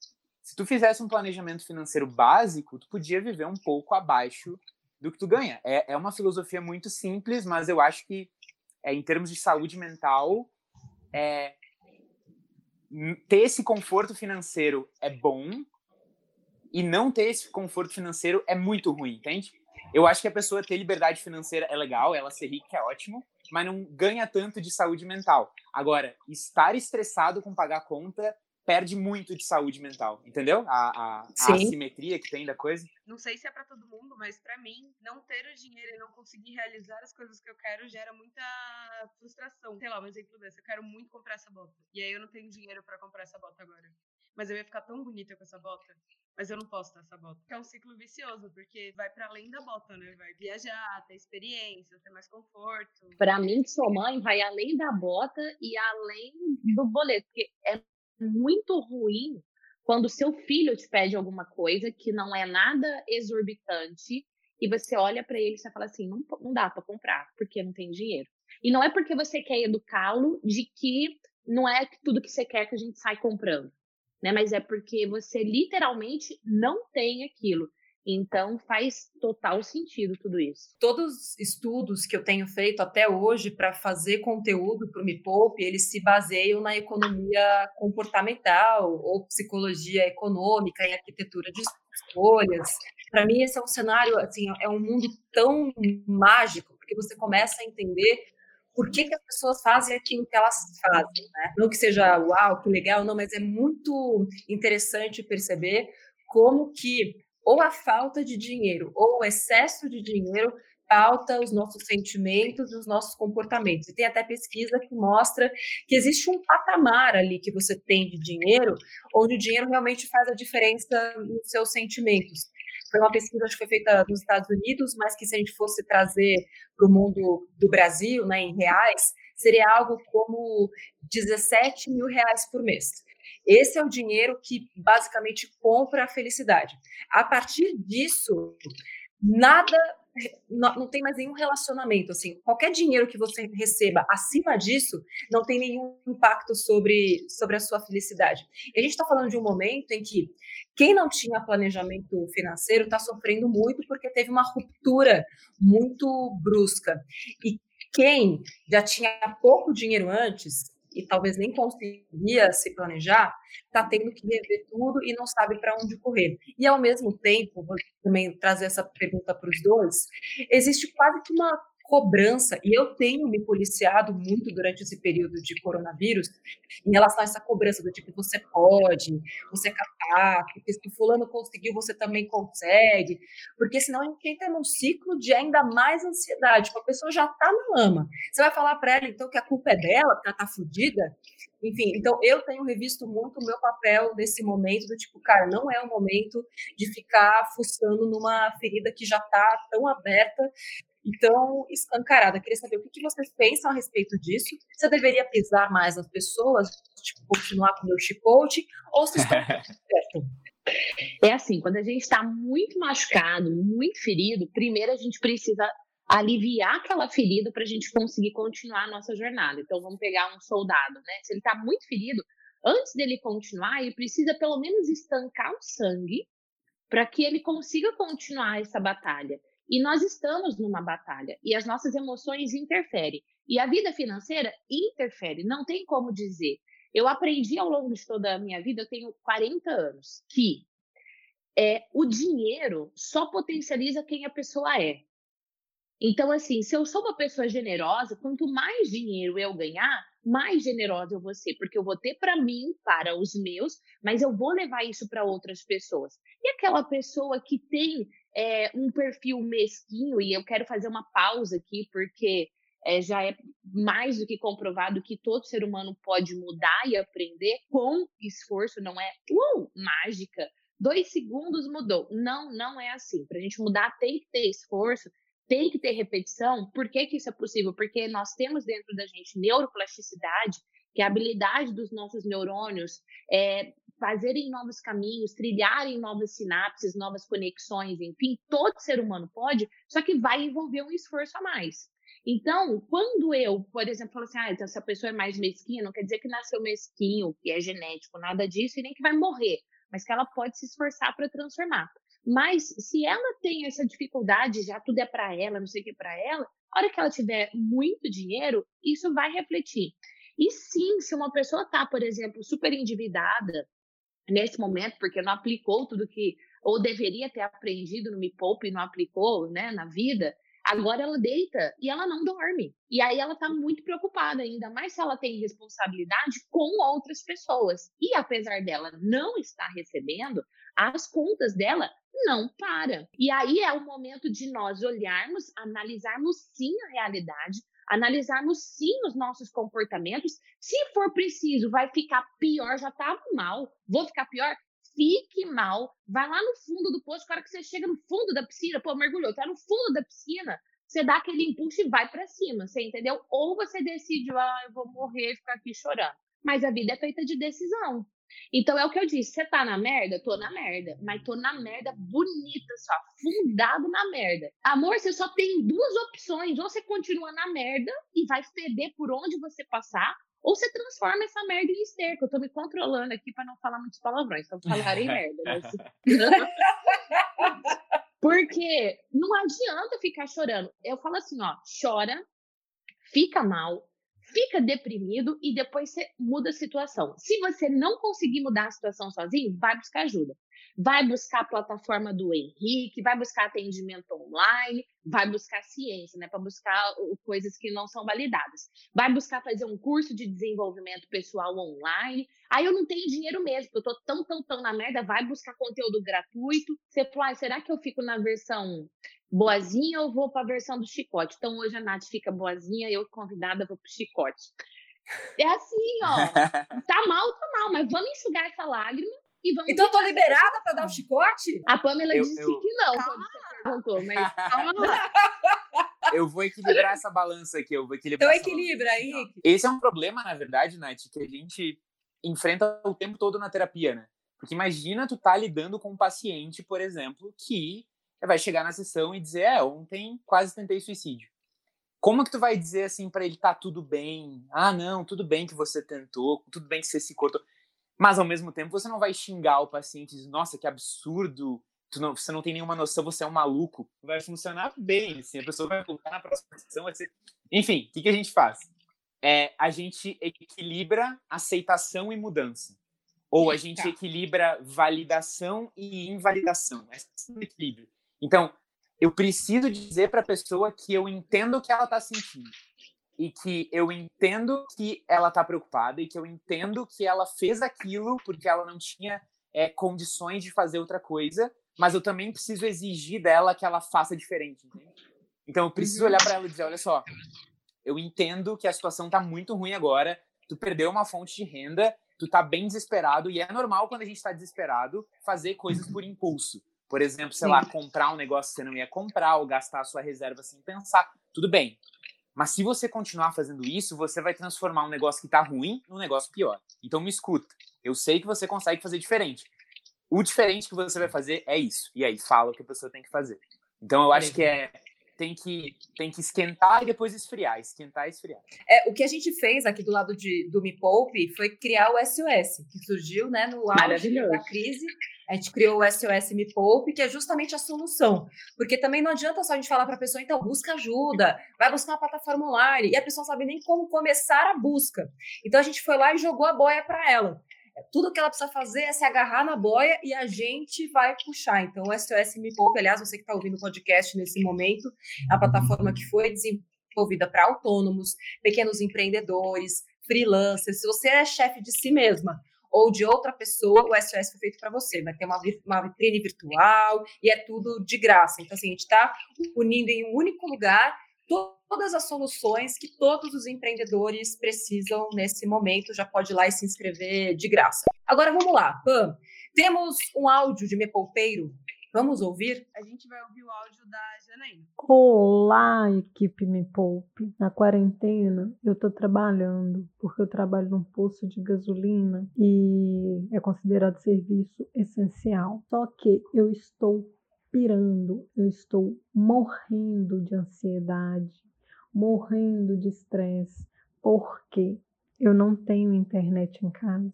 se tu fizesse um planejamento financeiro básico, tu podia viver um pouco abaixo do que tu ganha. É, é uma filosofia muito simples, mas eu acho que, é, em termos de saúde mental, é, ter esse conforto financeiro é bom e não ter esse conforto financeiro é muito ruim, entende? Eu acho que a pessoa ter liberdade financeira é legal, ela ser rica é ótimo, mas não ganha tanto de saúde mental. Agora, estar estressado com pagar conta perde muito de saúde mental, entendeu? A, a, a assimetria que tem da coisa. Não sei se é para todo mundo, mas para mim, não ter o dinheiro e não conseguir realizar as coisas que eu quero gera muita frustração. Sei lá, um exemplo desse, eu quero muito comprar essa bota. E aí eu não tenho dinheiro para comprar essa bota agora. Mas eu ia ficar tão bonita com essa bota mas eu não posso ter essa bota. É um ciclo vicioso, porque vai para além da bota, né? Vai viajar, ter experiência, ter mais conforto. Para mim, que sou mãe, vai além da bota e além do boleto, porque é muito ruim quando seu filho te pede alguma coisa que não é nada exorbitante e você olha para ele e você fala assim, não, não dá para comprar, porque não tem dinheiro. E não é porque você quer educá-lo de que não é tudo que você quer que a gente sai comprando né? Mas é porque você literalmente não tem aquilo. Então faz total sentido tudo isso. Todos os estudos que eu tenho feito até hoje para fazer conteúdo para o Me Poupe, eles se baseiam na economia comportamental ou psicologia econômica e arquitetura de escolhas. Para mim esse é um cenário, assim, é um mundo tão mágico, porque você começa a entender por que, que as pessoas fazem aquilo que elas fazem. Né? Não que seja uau, que legal, não, mas é muito interessante perceber como que ou a falta de dinheiro ou o excesso de dinheiro pauta os nossos sentimentos e os nossos comportamentos. E tem até pesquisa que mostra que existe um patamar ali que você tem de dinheiro, onde o dinheiro realmente faz a diferença nos seus sentimentos. Foi uma pesquisa que foi feita nos Estados Unidos, mas que se a gente fosse trazer para o mundo do Brasil, né, em reais, seria algo como 17 mil reais por mês. Esse é o dinheiro que basicamente compra a felicidade. A partir disso, nada não, tem mais nenhum relacionamento. Assim, qualquer dinheiro que você receba acima disso não tem nenhum impacto sobre, sobre a sua felicidade. E a gente está falando de um momento em que quem não tinha planejamento financeiro está sofrendo muito porque teve uma ruptura muito brusca. E quem já tinha pouco dinheiro antes e talvez nem conseguia se planejar, está tendo que rever tudo e não sabe para onde correr. E ao mesmo tempo, vou também trazer essa pergunta para os dois, existe quase que uma cobrança, e eu tenho me policiado muito durante esse período de coronavírus, em relação a essa cobrança do tipo, você pode, você é capaz, porque se o fulano conseguiu, você também consegue, porque senão a gente entra num ciclo de ainda mais ansiedade, tipo, a pessoa já está na lama. Você vai falar para ela, então, que a culpa é dela, porque ela está fodida? Enfim, então eu tenho revisto muito o meu papel nesse momento do tipo, cara, não é o momento de ficar fuçando numa ferida que já está tão aberta então, escancarada. Queria saber o que, vocês pensam a respeito disso. Se eu deveria pisar mais nas pessoas, tipo, continuar com o meu chicote, ou se está certo? É assim, quando a gente está muito machucado, muito ferido, primeiro a gente precisa aliviar aquela ferida para a gente conseguir continuar a nossa jornada. Então, vamos pegar um soldado, né? Se ele está muito ferido, antes dele continuar, ele precisa pelo menos estancar o sangue para que ele consiga continuar essa batalha. E nós estamos numa batalha e as nossas emoções interferem. E a vida financeira interfere, não tem como dizer. Eu aprendi ao longo de toda a minha vida, eu tenho 40 anos, que é, o dinheiro só potencializa quem a pessoa é. Então, assim, se eu sou uma pessoa generosa, quanto mais dinheiro eu ganhar, mais generosa eu vou ser, porque eu vou ter para mim, para os meus, mas eu vou levar isso para outras pessoas. E aquela pessoa que tem é, um perfil mesquinho, e eu quero fazer uma pausa aqui, porque é, já é mais do que comprovado que todo ser humano pode mudar e aprender com esforço, não é uh, mágica. Dois segundos mudou. Não, não é assim. Para a gente mudar, tem que ter esforço, tem que ter repetição. Por que, que isso é possível? Porque nós temos dentro da gente neuroplasticidade, que é a habilidade dos nossos neurônios é, fazerem novos caminhos, trilharem novas sinapses, novas conexões, enfim, todo ser humano pode, só que vai envolver um esforço a mais. Então, quando eu, por exemplo, falo assim, ah, então essa pessoa é mais mesquinha, não quer dizer que nasceu mesquinho, que é genético, nada disso, e nem que vai morrer, mas que ela pode se esforçar para transformar. Mas se ela tem essa dificuldade, já tudo é para ela, não sei o que é para ela, a hora que ela tiver muito dinheiro, isso vai refletir. E sim, se uma pessoa está, por exemplo, super endividada nesse momento, porque não aplicou tudo que ou deveria ter aprendido no Me Poupe e não aplicou né, na vida, Agora ela deita e ela não dorme. E aí ela tá muito preocupada, ainda mais se ela tem responsabilidade com outras pessoas. E apesar dela não estar recebendo, as contas dela não param. E aí é o momento de nós olharmos, analisarmos sim a realidade, analisarmos sim os nossos comportamentos. Se for preciso, vai ficar pior, já estava mal, vou ficar pior, fique mal, vai lá no fundo do poço, cara que você chega no fundo da piscina, pô, mergulhou, tá no fundo da piscina, você dá aquele impulso e vai para cima, você entendeu? Ou você decide, ah, eu vou morrer e ficar aqui chorando. Mas a vida é feita de decisão. Então é o que eu disse, você tá na merda? Tô na merda, mas tô na merda bonita só, fundado na merda. Amor, você só tem duas opções, ou você continua na merda e vai feder por onde você passar, ou você transforma essa merda em esterco. Eu tô me controlando aqui para não falar muitos palavrões, então falarem merda. Né? Porque não adianta ficar chorando. Eu falo assim, ó, chora, fica mal, fica deprimido e depois você muda a situação. Se você não conseguir mudar a situação sozinho, vai buscar ajuda vai buscar a plataforma do Henrique, vai buscar atendimento online, vai buscar ciência, né, para buscar coisas que não são validadas. Vai buscar fazer um curso de desenvolvimento pessoal online. Aí eu não tenho dinheiro mesmo, porque eu tô tão, tão, tão na merda, vai buscar conteúdo gratuito. Você fala, ah, será que eu fico na versão boazinha ou vou para a versão do chicote? Então hoje a Nath fica boazinha, eu convidada vou pro chicote. É assim, ó. Tá mal, tá mal, mas vamos enxugar essa lágrima e vamos então eu tô liberada para dar o chicote? A Pamela eu, disse eu... que não calma quando você perguntou, mas calma lá. Eu vou equilibrar essa balança aqui, eu vou equilibrar. Então equilibra, Henrique. Esse é um problema, na verdade, Nath, que a gente enfrenta o tempo todo na terapia, né? Porque imagina tu tá lidando com um paciente, por exemplo, que vai chegar na sessão e dizer, é, ontem quase tentei suicídio. Como que tu vai dizer assim para ele tá tudo bem? Ah, não, tudo bem que você tentou, tudo bem que você se cortou. Mas, ao mesmo tempo, você não vai xingar o paciente e dizer, nossa, que absurdo, não, você não tem nenhuma noção, você é um maluco. Vai funcionar bem, assim, a pessoa vai voltar na próxima sessão, vai ser... Enfim, o que, que a gente faz? É, a gente equilibra aceitação e mudança. Ou a gente equilibra validação e invalidação. Esse é o equilíbrio. Então, eu preciso dizer para a pessoa que eu entendo o que ela está sentindo e que eu entendo que ela está preocupada e que eu entendo que ela fez aquilo porque ela não tinha é, condições de fazer outra coisa, mas eu também preciso exigir dela que ela faça diferente, entende? Então eu preciso uhum. olhar para ela e dizer, olha só, eu entendo que a situação está muito ruim agora, tu perdeu uma fonte de renda, tu tá bem desesperado e é normal quando a gente está desesperado fazer coisas por impulso. Por exemplo, sei Sim. lá, comprar um negócio que você não ia comprar ou gastar a sua reserva sem pensar. Tudo bem. Mas se você continuar fazendo isso, você vai transformar um negócio que está ruim num negócio pior. Então me escuta. Eu sei que você consegue fazer diferente. O diferente que você vai fazer é isso. E aí, fala o que a pessoa tem que fazer. Então eu acho que é tem que, tem que esquentar e depois esfriar, esquentar e esfriar. É, o que a gente fez aqui do lado de, do Me Poupe foi criar o SOS, que surgiu né, no auge da crise. A gente criou o SOS Me Poupe, que é justamente a solução. Porque também não adianta só a gente falar para a pessoa, então, busca ajuda, vai buscar uma plataforma online, e a pessoa não sabe nem como começar a busca. Então a gente foi lá e jogou a boia para ela. Tudo que ela precisa fazer é se agarrar na boia e a gente vai puxar. Então, o SOS Me Poupe, aliás, você que está ouvindo o podcast nesse momento, é a plataforma que foi desenvolvida para autônomos, pequenos empreendedores, freelancer, se você é chefe de si mesma ou de outra pessoa, o SOS foi feito para você. Vai ter uma, uma vitrine virtual e é tudo de graça. Então, assim, a gente está unindo em um único lugar todas as soluções que todos os empreendedores precisam nesse momento. Já pode ir lá e se inscrever de graça. Agora vamos lá, Pam. Temos um áudio de Me Poupeiro Vamos ouvir? A gente vai ouvir o áudio da Janaína. Olá, equipe Me Poupe. Na quarentena, eu estou trabalhando, porque eu trabalho num posto de gasolina e é considerado serviço essencial. Só que eu estou pirando, eu estou morrendo de ansiedade, morrendo de estresse, porque eu não tenho internet em casa,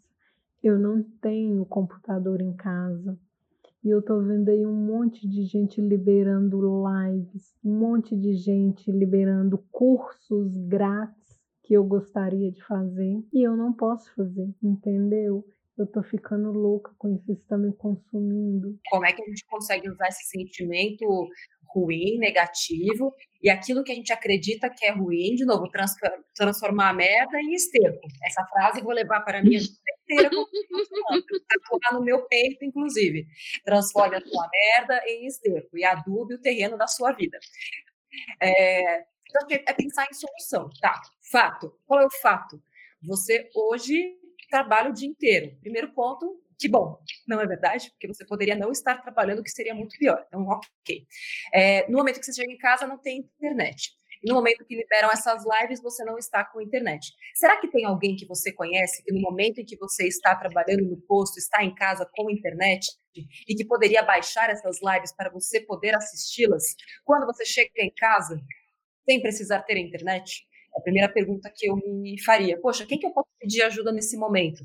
eu não tenho computador em casa, e eu tô vendo aí um monte de gente liberando lives, um monte de gente liberando cursos grátis que eu gostaria de fazer e eu não posso fazer, entendeu? Eu tô ficando louca com isso, isso tá me consumindo. Como é que a gente consegue usar esse sentimento ruim, negativo, e aquilo que a gente acredita que é ruim, de novo, transformar a merda em esterco. Essa frase eu vou levar para a minha vida inteira, no meu peito, inclusive. Transforme a sua merda em esterco e adube o terreno da sua vida. É, então, é pensar em solução, tá? Fato. Qual é o fato? Você hoje trabalha o dia inteiro. Primeiro ponto, que bom, não é verdade? Porque você poderia não estar trabalhando, que seria muito pior. Então, ok. É, no momento que você chega em casa, não tem internet. No momento que liberam essas lives, você não está com internet. Será que tem alguém que você conhece que no momento em que você está trabalhando no posto, está em casa com internet e que poderia baixar essas lives para você poder assisti-las quando você chega em casa, sem precisar ter internet? A primeira pergunta que eu me faria. Poxa, quem que eu posso pedir ajuda nesse momento?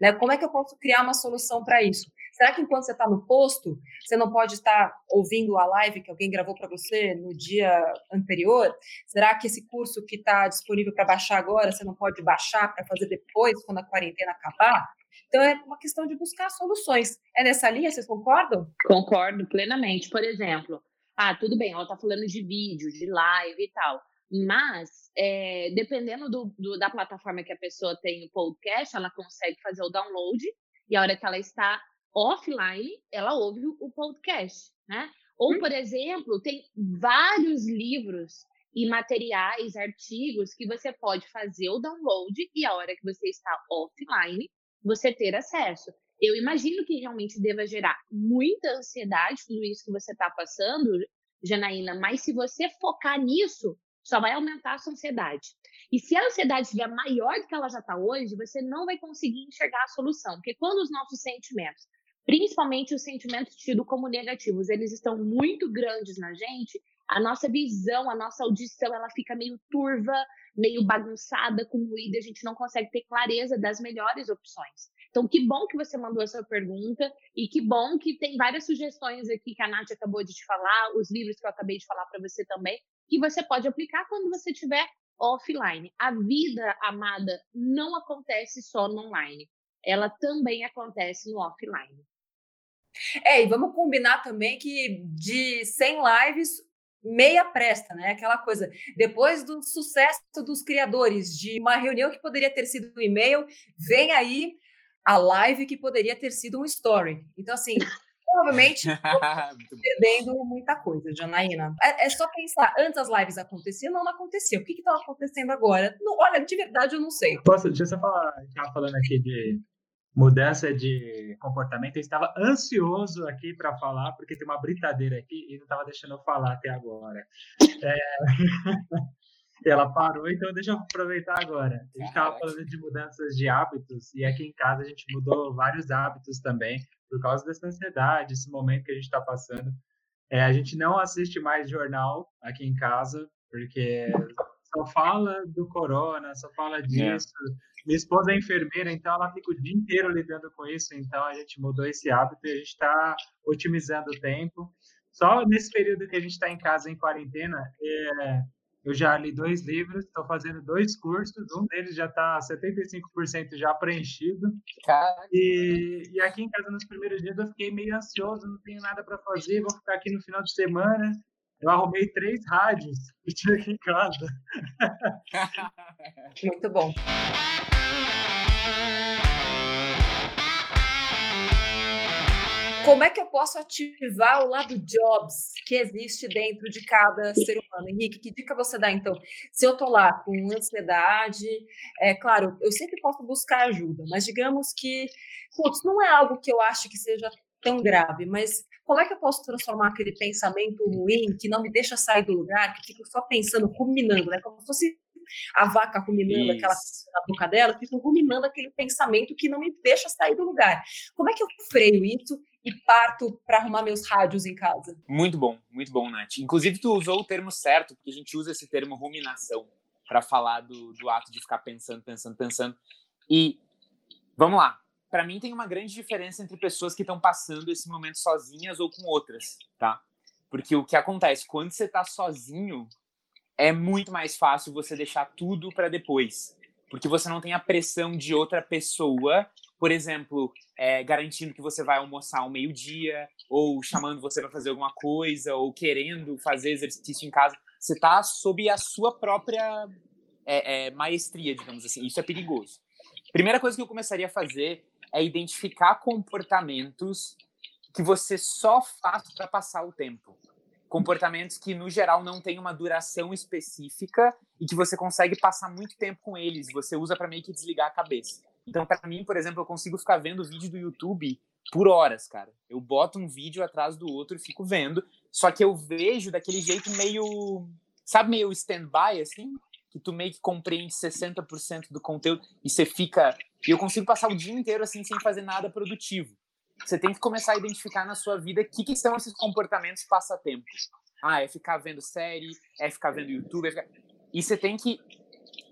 Né? Como é que eu posso criar uma solução para isso? Será que enquanto você está no posto, você não pode estar ouvindo a live que alguém gravou para você no dia anterior? Será que esse curso que está disponível para baixar agora, você não pode baixar para fazer depois, quando a quarentena acabar? Então, é uma questão de buscar soluções. É nessa linha, vocês concordam? Concordo plenamente. Por exemplo, ah, tudo bem, ela está falando de vídeo, de live e tal. Mas, é, dependendo do, do, da plataforma que a pessoa tem o podcast, ela consegue fazer o download e a hora que ela está offline, ela ouve o podcast, né? Ou, por exemplo, tem vários livros e materiais, artigos que você pode fazer o download e a hora que você está offline, você ter acesso. Eu imagino que realmente deva gerar muita ansiedade tudo isso que você está passando, Janaína, mas se você focar nisso, só vai aumentar a sua ansiedade. E se a ansiedade estiver maior do que ela já está hoje, você não vai conseguir enxergar a solução. Porque quando os nossos sentimentos, principalmente os sentimentos tidos como negativos, eles estão muito grandes na gente, a nossa visão, a nossa audição, ela fica meio turva, meio bagunçada, com ruído, a gente não consegue ter clareza das melhores opções. Então, que bom que você mandou essa pergunta e que bom que tem várias sugestões aqui que a Nath acabou de te falar, os livros que eu acabei de falar para você também, que você pode aplicar quando você estiver offline. A vida, amada, não acontece só no online. Ela também acontece no offline. É, e vamos combinar também que de 100 lives, meia presta, né? Aquela coisa. Depois do sucesso dos criadores de uma reunião que poderia ter sido um e-mail, vem aí a live que poderia ter sido um story. Então, assim, provavelmente perdendo muita coisa, Janaína. É, é, só pensar, antes as lives aconteciam, não, não acontecia. O que está acontecendo agora? Não, olha, de verdade eu não sei. Posso, deixa eu só falar, estava falando aqui de mudança de comportamento. Eu estava ansioso aqui para falar, porque tem uma britadeira aqui e não estava deixando eu falar até agora. É... Ela parou, então deixa eu aproveitar agora. A gente estava falando de mudanças de hábitos e aqui em casa a gente mudou vários hábitos também por causa dessa ansiedade, esse momento que a gente está passando. É, a gente não assiste mais jornal aqui em casa, porque só fala do corona, só fala é. disso. É. Minha esposa é enfermeira, então ela fica o dia inteiro lidando com isso, então a gente mudou esse hábito e a gente está otimizando o tempo. Só nesse período que a gente está em casa, em quarentena, é, eu já li dois livros, estou fazendo dois cursos, um deles já está 75% já preenchido. Caraca. E, e aqui em casa, nos primeiros dias, eu fiquei meio ansioso, não tenho nada para fazer, vou ficar aqui no final de semana. Eu arrumei três rádios que tinha aqui em casa. Muito bom. Como é que eu posso ativar o lado jobs que existe dentro de cada ser humano? Henrique, que dica você dá então? Se eu tô lá com ansiedade, é claro, eu sempre posso buscar ajuda, mas digamos que, putz, não é algo que eu acho que seja tão grave, mas como é que eu posso transformar aquele pensamento ruim que não me deixa sair do lugar, que fico só pensando, ruminando, né? Como se fosse a vaca ruminando Isso. aquela na boca dela, fico ruminando aquele pensamento que não me deixa sair do lugar. Como é que eu freio isso e parto para arrumar meus rádios em casa? Muito bom, muito bom, Nath. Inclusive, tu usou o termo certo, porque a gente usa esse termo ruminação para falar do, do ato de ficar pensando, pensando, pensando. E vamos lá. Para mim, tem uma grande diferença entre pessoas que estão passando esse momento sozinhas ou com outras, tá? Porque o que acontece quando você está sozinho, é muito mais fácil você deixar tudo para depois, porque você não tem a pressão de outra pessoa, por exemplo, é, garantindo que você vai almoçar ao meio-dia, ou chamando você para fazer alguma coisa, ou querendo fazer exercício em casa. Você está sob a sua própria é, é, maestria, digamos assim. Isso é perigoso. Primeira coisa que eu começaria a fazer é identificar comportamentos que você só faz para passar o tempo comportamentos que, no geral, não têm uma duração específica e que você consegue passar muito tempo com eles. Você usa para meio que desligar a cabeça. Então, para mim, por exemplo, eu consigo ficar vendo vídeo do YouTube por horas, cara. Eu boto um vídeo atrás do outro e fico vendo. Só que eu vejo daquele jeito meio. Sabe, meio stand-by, assim? Que tu meio que compreende 60% do conteúdo e você fica. E eu consigo passar o dia inteiro assim sem fazer nada produtivo. Você tem que começar a identificar na sua vida o que, que são esses comportamentos passatempos. Ah, é ficar vendo série, é ficar vendo YouTube. É ficar... E você tem que,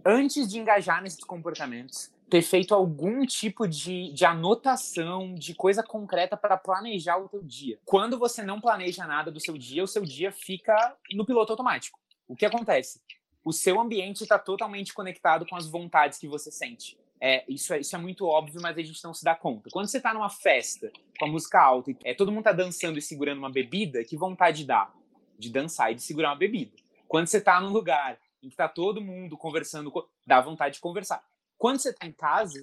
antes de engajar nesses comportamentos, ter feito algum tipo de, de anotação, de coisa concreta para planejar o teu dia. Quando você não planeja nada do seu dia, o seu dia fica no piloto automático. O que acontece? O seu ambiente está totalmente conectado com as vontades que você sente. É, isso, é, isso é muito óbvio, mas a gente não se dá conta. Quando você está numa festa com a música alta é, todo mundo está dançando e segurando uma bebida, que vontade dá? De dançar e de segurar uma bebida. Quando você está num lugar em que está todo mundo conversando, dá vontade de conversar. Quando você está em casa,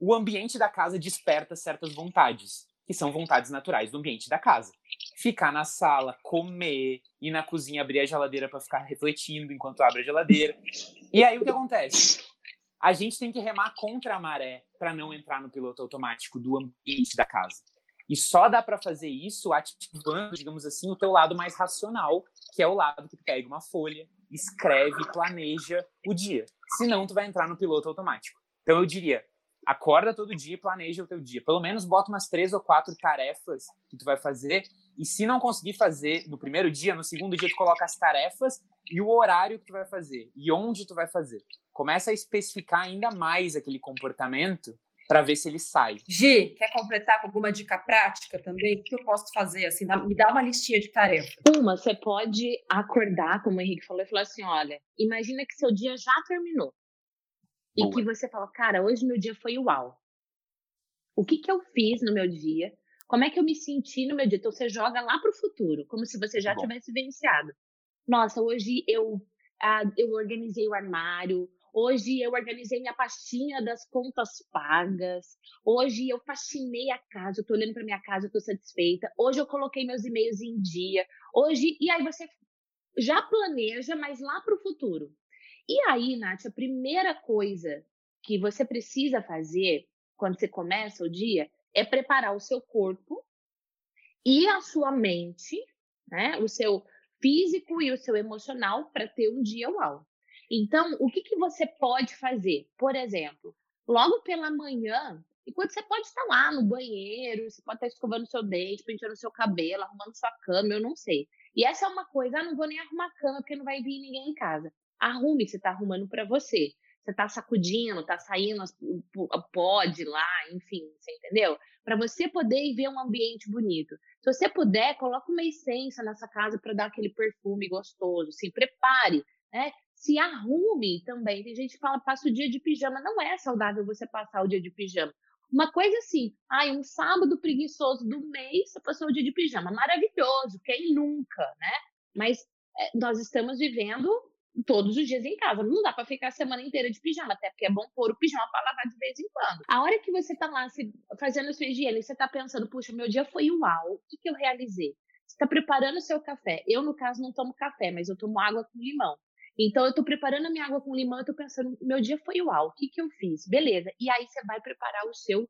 o ambiente da casa desperta certas vontades, que são vontades naturais do ambiente da casa. Ficar na sala, comer, ir na cozinha, abrir a geladeira para ficar refletindo enquanto abre a geladeira. E aí o que acontece? a gente tem que remar contra a maré para não entrar no piloto automático do ambiente da casa. E só dá para fazer isso ativando, digamos assim, o teu lado mais racional, que é o lado que pega uma folha, escreve, planeja o dia. Senão tu vai entrar no piloto automático. Então eu diria, acorda todo dia e planeja o teu dia. Pelo menos bota umas três ou quatro tarefas que tu vai fazer. E se não conseguir fazer no primeiro dia, no segundo dia tu coloca as tarefas e o horário que tu vai fazer e onde tu vai fazer começa a especificar ainda mais aquele comportamento para ver se ele sai. Gi, quer completar com alguma dica prática também? O que eu posso fazer? Assim, me dá uma listinha de tarefas. Uma, você pode acordar, como o Henrique falou, e falar assim: olha, imagina que seu dia já terminou. Boa. E que você fala, cara, hoje meu dia foi uau. O que, que eu fiz no meu dia? Como é que eu me senti no meu dia? Então você joga lá para o futuro, como se você já Bom. tivesse venciado. Nossa, hoje eu, ah, eu organizei o armário, Hoje eu organizei minha pastinha das contas pagas. Hoje eu faxinei a casa, eu tô olhando para minha casa, eu tô satisfeita. Hoje eu coloquei meus e-mails em dia. Hoje, e aí você já planeja, mas lá para o futuro. E aí, Nath, a primeira coisa que você precisa fazer quando você começa o dia é preparar o seu corpo e a sua mente, né? O seu físico e o seu emocional para ter um dia uau. Então, o que, que você pode fazer? Por exemplo, logo pela manhã, enquanto você pode estar lá no banheiro, você pode estar escovando seu dente, penteando seu cabelo, arrumando sua cama, eu não sei. E essa é uma coisa, ah, não vou nem arrumar a cama porque não vai vir ninguém em casa. Arrume, você está arrumando para você. Você está sacudindo, está saindo pó de lá, enfim, você entendeu? Para você poder ver um ambiente bonito. Se você puder, coloque uma essência nessa casa para dar aquele perfume gostoso. Se prepare, né? Se arrume também. Tem gente que fala, passa o dia de pijama. Não é saudável você passar o dia de pijama. Uma coisa assim, ai, um sábado preguiçoso do mês, você passou o dia de pijama. Maravilhoso, quem nunca, né? Mas é, nós estamos vivendo todos os dias em casa. Não dá para ficar a semana inteira de pijama, até porque é bom pôr o pijama para lavar de vez em quando. A hora que você tá lá se, fazendo a sua higiene, você tá pensando, puxa, meu dia foi uau, o que, que eu realizei? Você está preparando o seu café. Eu, no caso, não tomo café, mas eu tomo água com limão. Então, eu estou preparando a minha água com limão, eu estou pensando, meu dia foi uau, o que, que eu fiz? Beleza. E aí você vai preparar o seu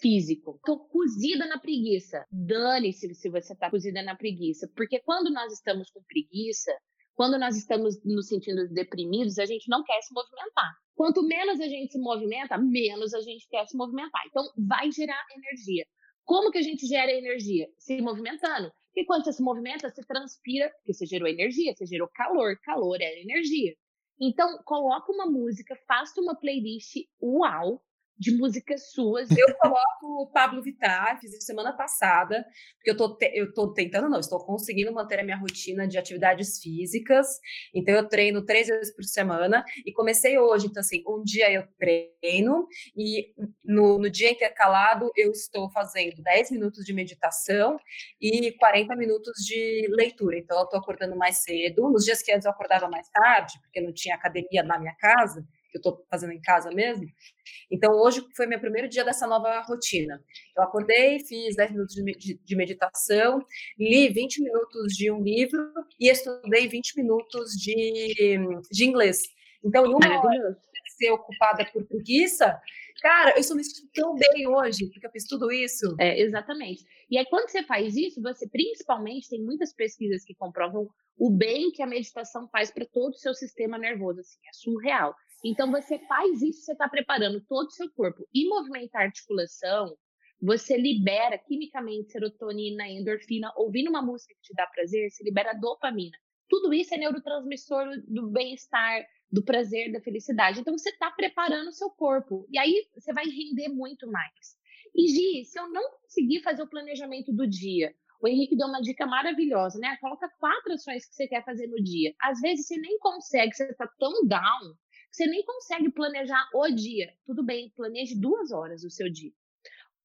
físico. Tô cozida na preguiça. Dane-se se você tá cozida na preguiça. Porque quando nós estamos com preguiça, quando nós estamos nos sentindo deprimidos, a gente não quer se movimentar. Quanto menos a gente se movimenta, menos a gente quer se movimentar. Então, vai gerar energia. Como que a gente gera energia? Se movimentando. E quando você se movimenta, você transpira, porque você gerou energia, você gerou calor. Calor é energia. Então, coloca uma música, faça uma playlist uau, de músicas suas. Eu coloco o Pablo Vittar, fiz isso semana passada, porque eu tô, te, eu tô tentando, não, estou conseguindo manter a minha rotina de atividades físicas. Então, eu treino três vezes por semana e comecei hoje. Então, assim, um dia eu treino e no, no dia intercalado eu estou fazendo 10 minutos de meditação e 40 minutos de leitura. Então, eu estou acordando mais cedo. Nos dias que antes eu acordava mais tarde, porque não tinha academia na minha casa, que eu estou fazendo em casa mesmo. Então, hoje foi meu primeiro dia dessa nova rotina. Eu acordei, fiz 10 minutos de, meditação, li 20 minutos de um livro e estudei 20 minutos de, de inglês. Então, em uma hora ser ocupada por preguiça, cara, eu estou me sentindo tão bem hoje, porque eu fiz tudo isso. É, exatamente. E aí, quando você faz isso, você principalmente tem muitas pesquisas que comprovam o bem que a meditação faz para todo o seu sistema nervoso, assim, é surreal. Então, você faz isso, você está preparando todo o seu corpo. E movimentar a articulação, você libera quimicamente serotonina, endorfina. Ouvindo uma música que te dá prazer, você libera dopamina. Tudo isso é neurotransmissor do bem-estar, do prazer, da felicidade. Então, você está preparando o seu corpo. E aí, você vai render muito mais. E, Gi, se eu não conseguir fazer o planejamento do dia, o Henrique deu uma dica maravilhosa, né? Coloca quatro ações que você quer fazer no dia. Às vezes você nem consegue, você está tão down você nem consegue planejar o dia. Tudo bem, planeje duas horas o seu dia.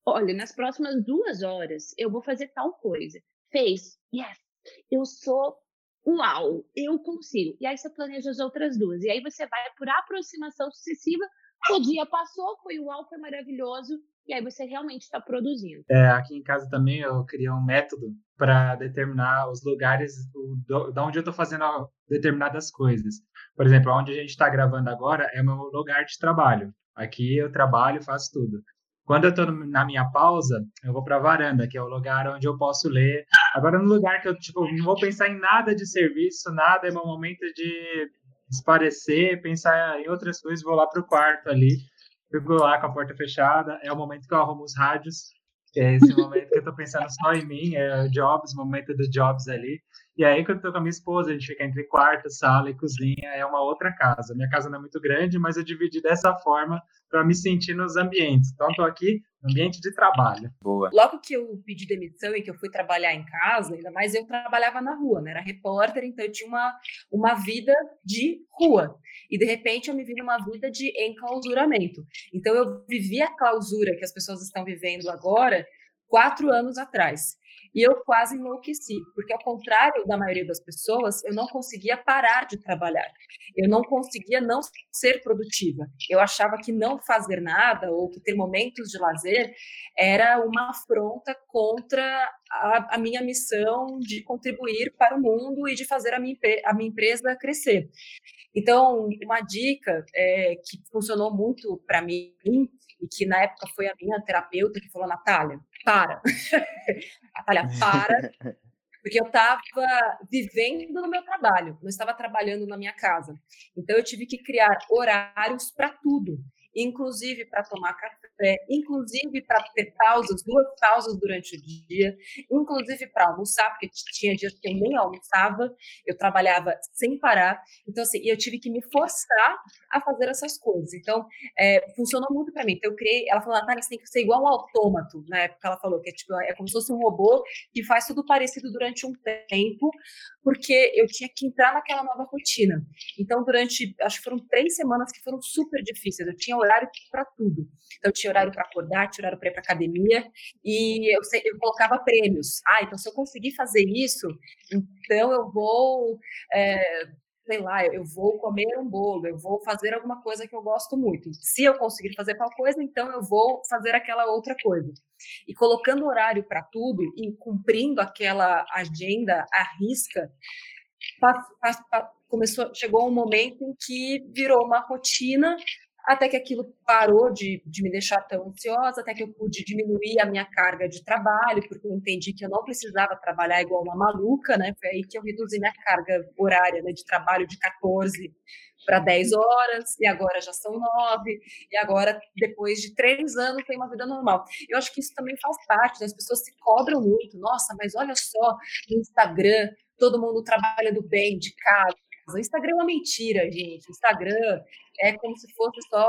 Olha, nas próximas duas horas eu vou fazer tal coisa. Fez? Yes! Eu sou uau, eu consigo. E aí você planeja as outras duas. E aí você vai por aproximação sucessiva. O dia passou, foi uau, foi maravilhoso. E aí você realmente está produzindo. É, aqui em casa também eu criei um método para determinar os lugares o, do, da onde eu estou fazendo determinadas coisas. Por exemplo, onde a gente está gravando agora é o meu lugar de trabalho. Aqui eu trabalho, faço tudo. Quando eu estou na minha pausa, eu vou para a varanda, que é o lugar onde eu posso ler. Agora, no lugar que eu tipo, não vou pensar em nada de serviço, nada, é meu momento de esparecer, pensar em outras coisas, vou lá para o quarto ali, fico lá com a porta fechada. É o momento que eu arrumo os rádios, é esse momento que eu estou pensando só em mim, é o Jobs, momento do Jobs ali. E aí, quando eu tô com a minha esposa, a gente fica entre quarto, sala e cozinha, é uma outra casa. Minha casa não é muito grande, mas eu dividi dessa forma para me sentir nos ambientes. Então, estou aqui no ambiente de trabalho. Boa. Logo que eu pedi demissão e que eu fui trabalhar em casa, ainda mais eu trabalhava na rua, né? Era repórter, então eu tinha uma, uma vida de rua. E, de repente, eu me vi numa vida de enclausuramento. Então, eu vivi a clausura que as pessoas estão vivendo agora quatro anos atrás. E eu quase enlouqueci, porque ao contrário da maioria das pessoas, eu não conseguia parar de trabalhar. Eu não conseguia não ser produtiva. Eu achava que não fazer nada ou que ter momentos de lazer era uma afronta contra a, a minha missão de contribuir para o mundo e de fazer a minha, a minha empresa crescer. Então, uma dica é, que funcionou muito para mim e que na época foi a minha terapeuta que falou, Natália, para. Natália, para. Porque eu estava vivendo no meu trabalho, não estava trabalhando na minha casa. Então, eu tive que criar horários para tudo inclusive para tomar café, inclusive para ter pausas, duas pausas durante o dia, inclusive para almoçar, porque tinha dias que eu nem almoçava, eu trabalhava sem parar. Então, assim, eu tive que me forçar a fazer essas coisas. Então, é, funcionou muito para mim. Então, eu criei, ela falou, Natália, você tem que ser igual um autômato, na época ela falou, que é, tipo, é como se fosse um robô que faz tudo parecido durante um tempo, porque eu tinha que entrar naquela nova rotina. Então, durante, acho que foram três semanas que foram super difíceis. Eu tinha horário para tudo. Então, eu tinha horário para acordar, tinha horário para ir para academia, e eu, eu colocava prêmios. Ah, então se eu conseguir fazer isso, então eu vou. É, sei lá, eu vou comer um bolo, eu vou fazer alguma coisa que eu gosto muito. Se eu conseguir fazer tal coisa, então eu vou fazer aquela outra coisa. E colocando horário para tudo e cumprindo aquela agenda à risca, começou, chegou um momento em que virou uma rotina até que aquilo parou de, de me deixar tão ansiosa, até que eu pude diminuir a minha carga de trabalho, porque eu entendi que eu não precisava trabalhar igual uma maluca, né? Foi aí que eu reduzi minha carga horária né, de trabalho de 14 para 10 horas, e agora já são 9, e agora, depois de três anos, tem uma vida normal. Eu acho que isso também faz parte, né? as pessoas se cobram muito. Nossa, mas olha só, no Instagram, todo mundo trabalha do bem, de casa, o Instagram é uma mentira, gente. O Instagram é como se fosse só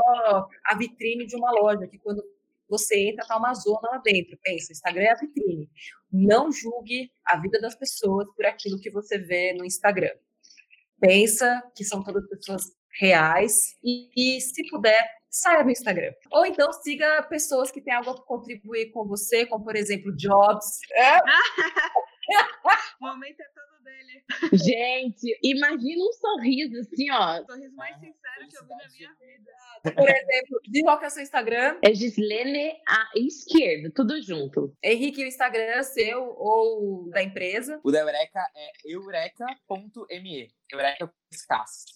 a vitrine de uma loja, que quando você entra, tá uma zona lá dentro. Pensa, o Instagram é a vitrine. Não julgue a vida das pessoas por aquilo que você vê no Instagram. Pensa que são todas pessoas reais e, e se puder, saia do Instagram. Ou então siga pessoas que têm algo a contribuir com você, como por exemplo, Jobs. É. o momento é todo dele. Gente, imagina um sorriso assim, ó. O sorriso mais sincero que eu vi na minha vida. Por exemplo, de qual que é o seu Instagram? É Gislene a esquerda, tudo junto. Henrique, o Instagram é seu ou da empresa? O da Eureka é eureka.me. Eureka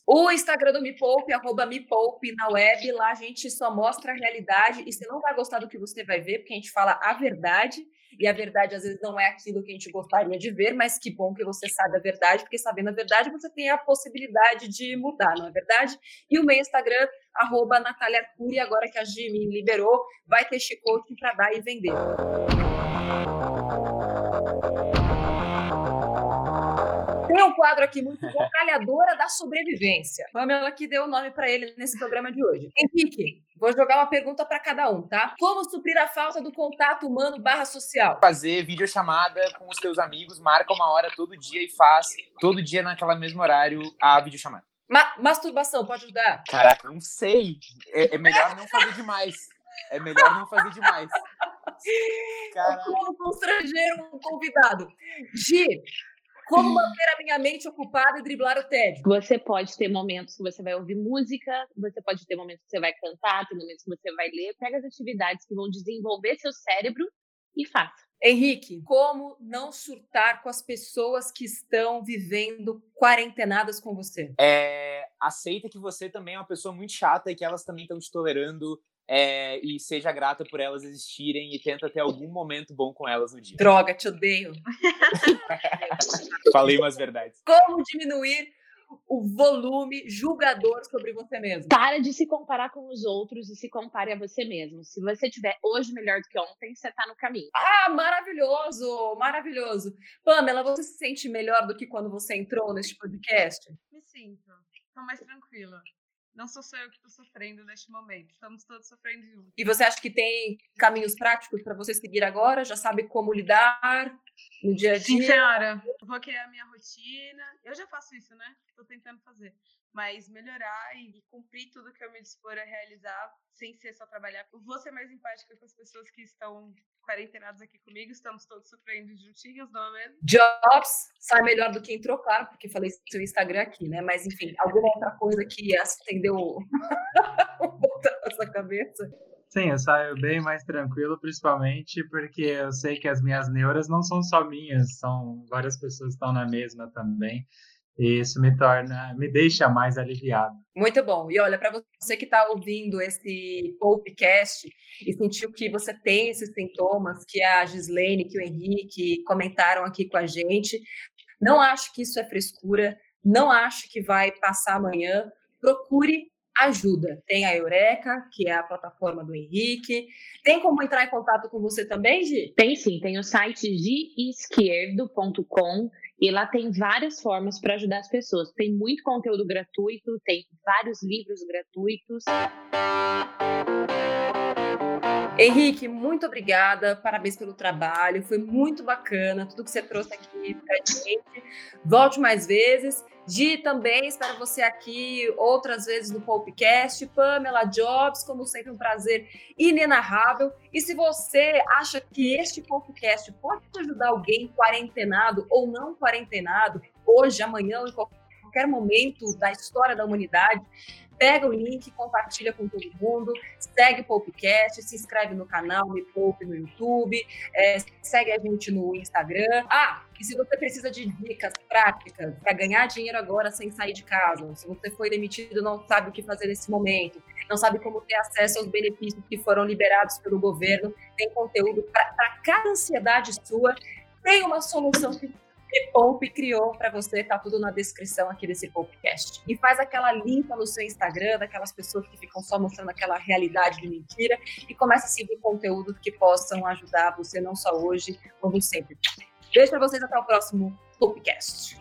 o Instagram do Me Poupe, arroba Me Poupe na web, lá a gente só mostra a realidade e você não vai gostar do que você vai ver, porque a gente fala a verdade e a verdade às vezes não é aquilo que a gente gostaria de ver, mas que bom que você sabe a verdade, porque sabendo a verdade você tem a possibilidade de mudar, não é verdade? E o meu Instagram, arroba Natália Cury, agora que a me liberou, vai ter chicote para dar e vender. Um quadro aqui muito bom, da Sobrevivência. Pamela que deu o nome para ele nesse programa de hoje. Henrique, vou jogar uma pergunta para cada um, tá? Como suprir a falta do contato humano barra social? Fazer videochamada com os teus amigos, marca uma hora todo dia e faz todo dia naquela mesmo horário a videochamada. Ma masturbação, pode ajudar? Caraca, não sei. É, é melhor não fazer demais. É melhor não fazer demais. Caraca. Como constranger um convidado. Gi, como manter a minha mente ocupada e driblar o tédio? Você pode ter momentos que você vai ouvir música, você pode ter momentos que você vai cantar, tem momentos que você vai ler. Pega as atividades que vão desenvolver seu cérebro e faça. Henrique, como não surtar com as pessoas que estão vivendo quarentenadas com você? É, aceita que você também é uma pessoa muito chata e que elas também estão te tolerando é, e seja grata por elas existirem e tenta ter algum momento bom com elas no dia. Droga, te odeio. Falei umas verdades. Como diminuir o volume julgador sobre você mesmo? Para de se comparar com os outros e se compare a você mesmo. Se você tiver hoje melhor do que ontem, você está no caminho. Ah, maravilhoso, maravilhoso. Pamela, você se sente melhor do que quando você entrou neste podcast? Me sinto. Estou mais tranquila. Não sou só eu que estou sofrendo neste momento, estamos todos sofrendo juntos. E você acha que tem caminhos práticos para você seguir agora? Já sabe como lidar no dia a dia? Sim, senhora. Vou criar minha rotina. Eu já faço isso, né? Estou tentando fazer. Mas melhorar e cumprir tudo que eu me dispor a realizar, sem ser só trabalhar. Vou ser mais empática com as pessoas que estão quarentenados aqui comigo, estamos todos sofrendo juntinhos, não é mesmo? Jobs sai melhor do que entrou, claro, porque falei seu Instagram aqui, né? Mas enfim, alguma outra coisa que acendeu o botão na sua cabeça? Sim, eu saio bem mais tranquilo, principalmente porque eu sei que as minhas neuras não são só minhas, são várias pessoas que estão na mesma também. Isso me torna, me deixa mais aliviado. Muito bom. E olha, para você que está ouvindo esse podcast e sentiu que você tem esses sintomas, que a Gislene, que o Henrique comentaram aqui com a gente, não acho que isso é frescura, não acho que vai passar amanhã. Procure ajuda. Tem a Eureka, que é a plataforma do Henrique. Tem como entrar em contato com você também, Gi? Tem sim, tem o site giesquerdo.com e lá tem várias formas para ajudar as pessoas. Tem muito conteúdo gratuito, tem vários livros gratuitos. Henrique, muito obrigada, parabéns pelo trabalho, foi muito bacana tudo que você trouxe aqui para gente. Volte mais vezes. Gi, também espero você aqui outras vezes no podcast. Pamela Jobs, como sempre, um prazer inenarrável. E se você acha que este podcast pode ajudar alguém quarentenado ou não quarentenado, hoje, amanhã ou em qualquer qualquer momento da história da humanidade, pega o link, compartilha com todo mundo, segue o Popcast, se inscreve no canal Me Poupe no YouTube, é, segue a gente no Instagram. Ah, e se você precisa de dicas práticas para ganhar dinheiro agora sem sair de casa, se você foi demitido e não sabe o que fazer nesse momento, não sabe como ter acesso aos benefícios que foram liberados pelo governo, tem conteúdo para cada ansiedade sua, tem uma solução que e Poupe criou para você, tá tudo na descrição aqui desse podcast. E faz aquela limpa no seu Instagram, daquelas pessoas que ficam só mostrando aquela realidade de mentira e começa a seguir conteúdo que possam ajudar você não só hoje, como sempre. Beijo para vocês até o próximo Popcast.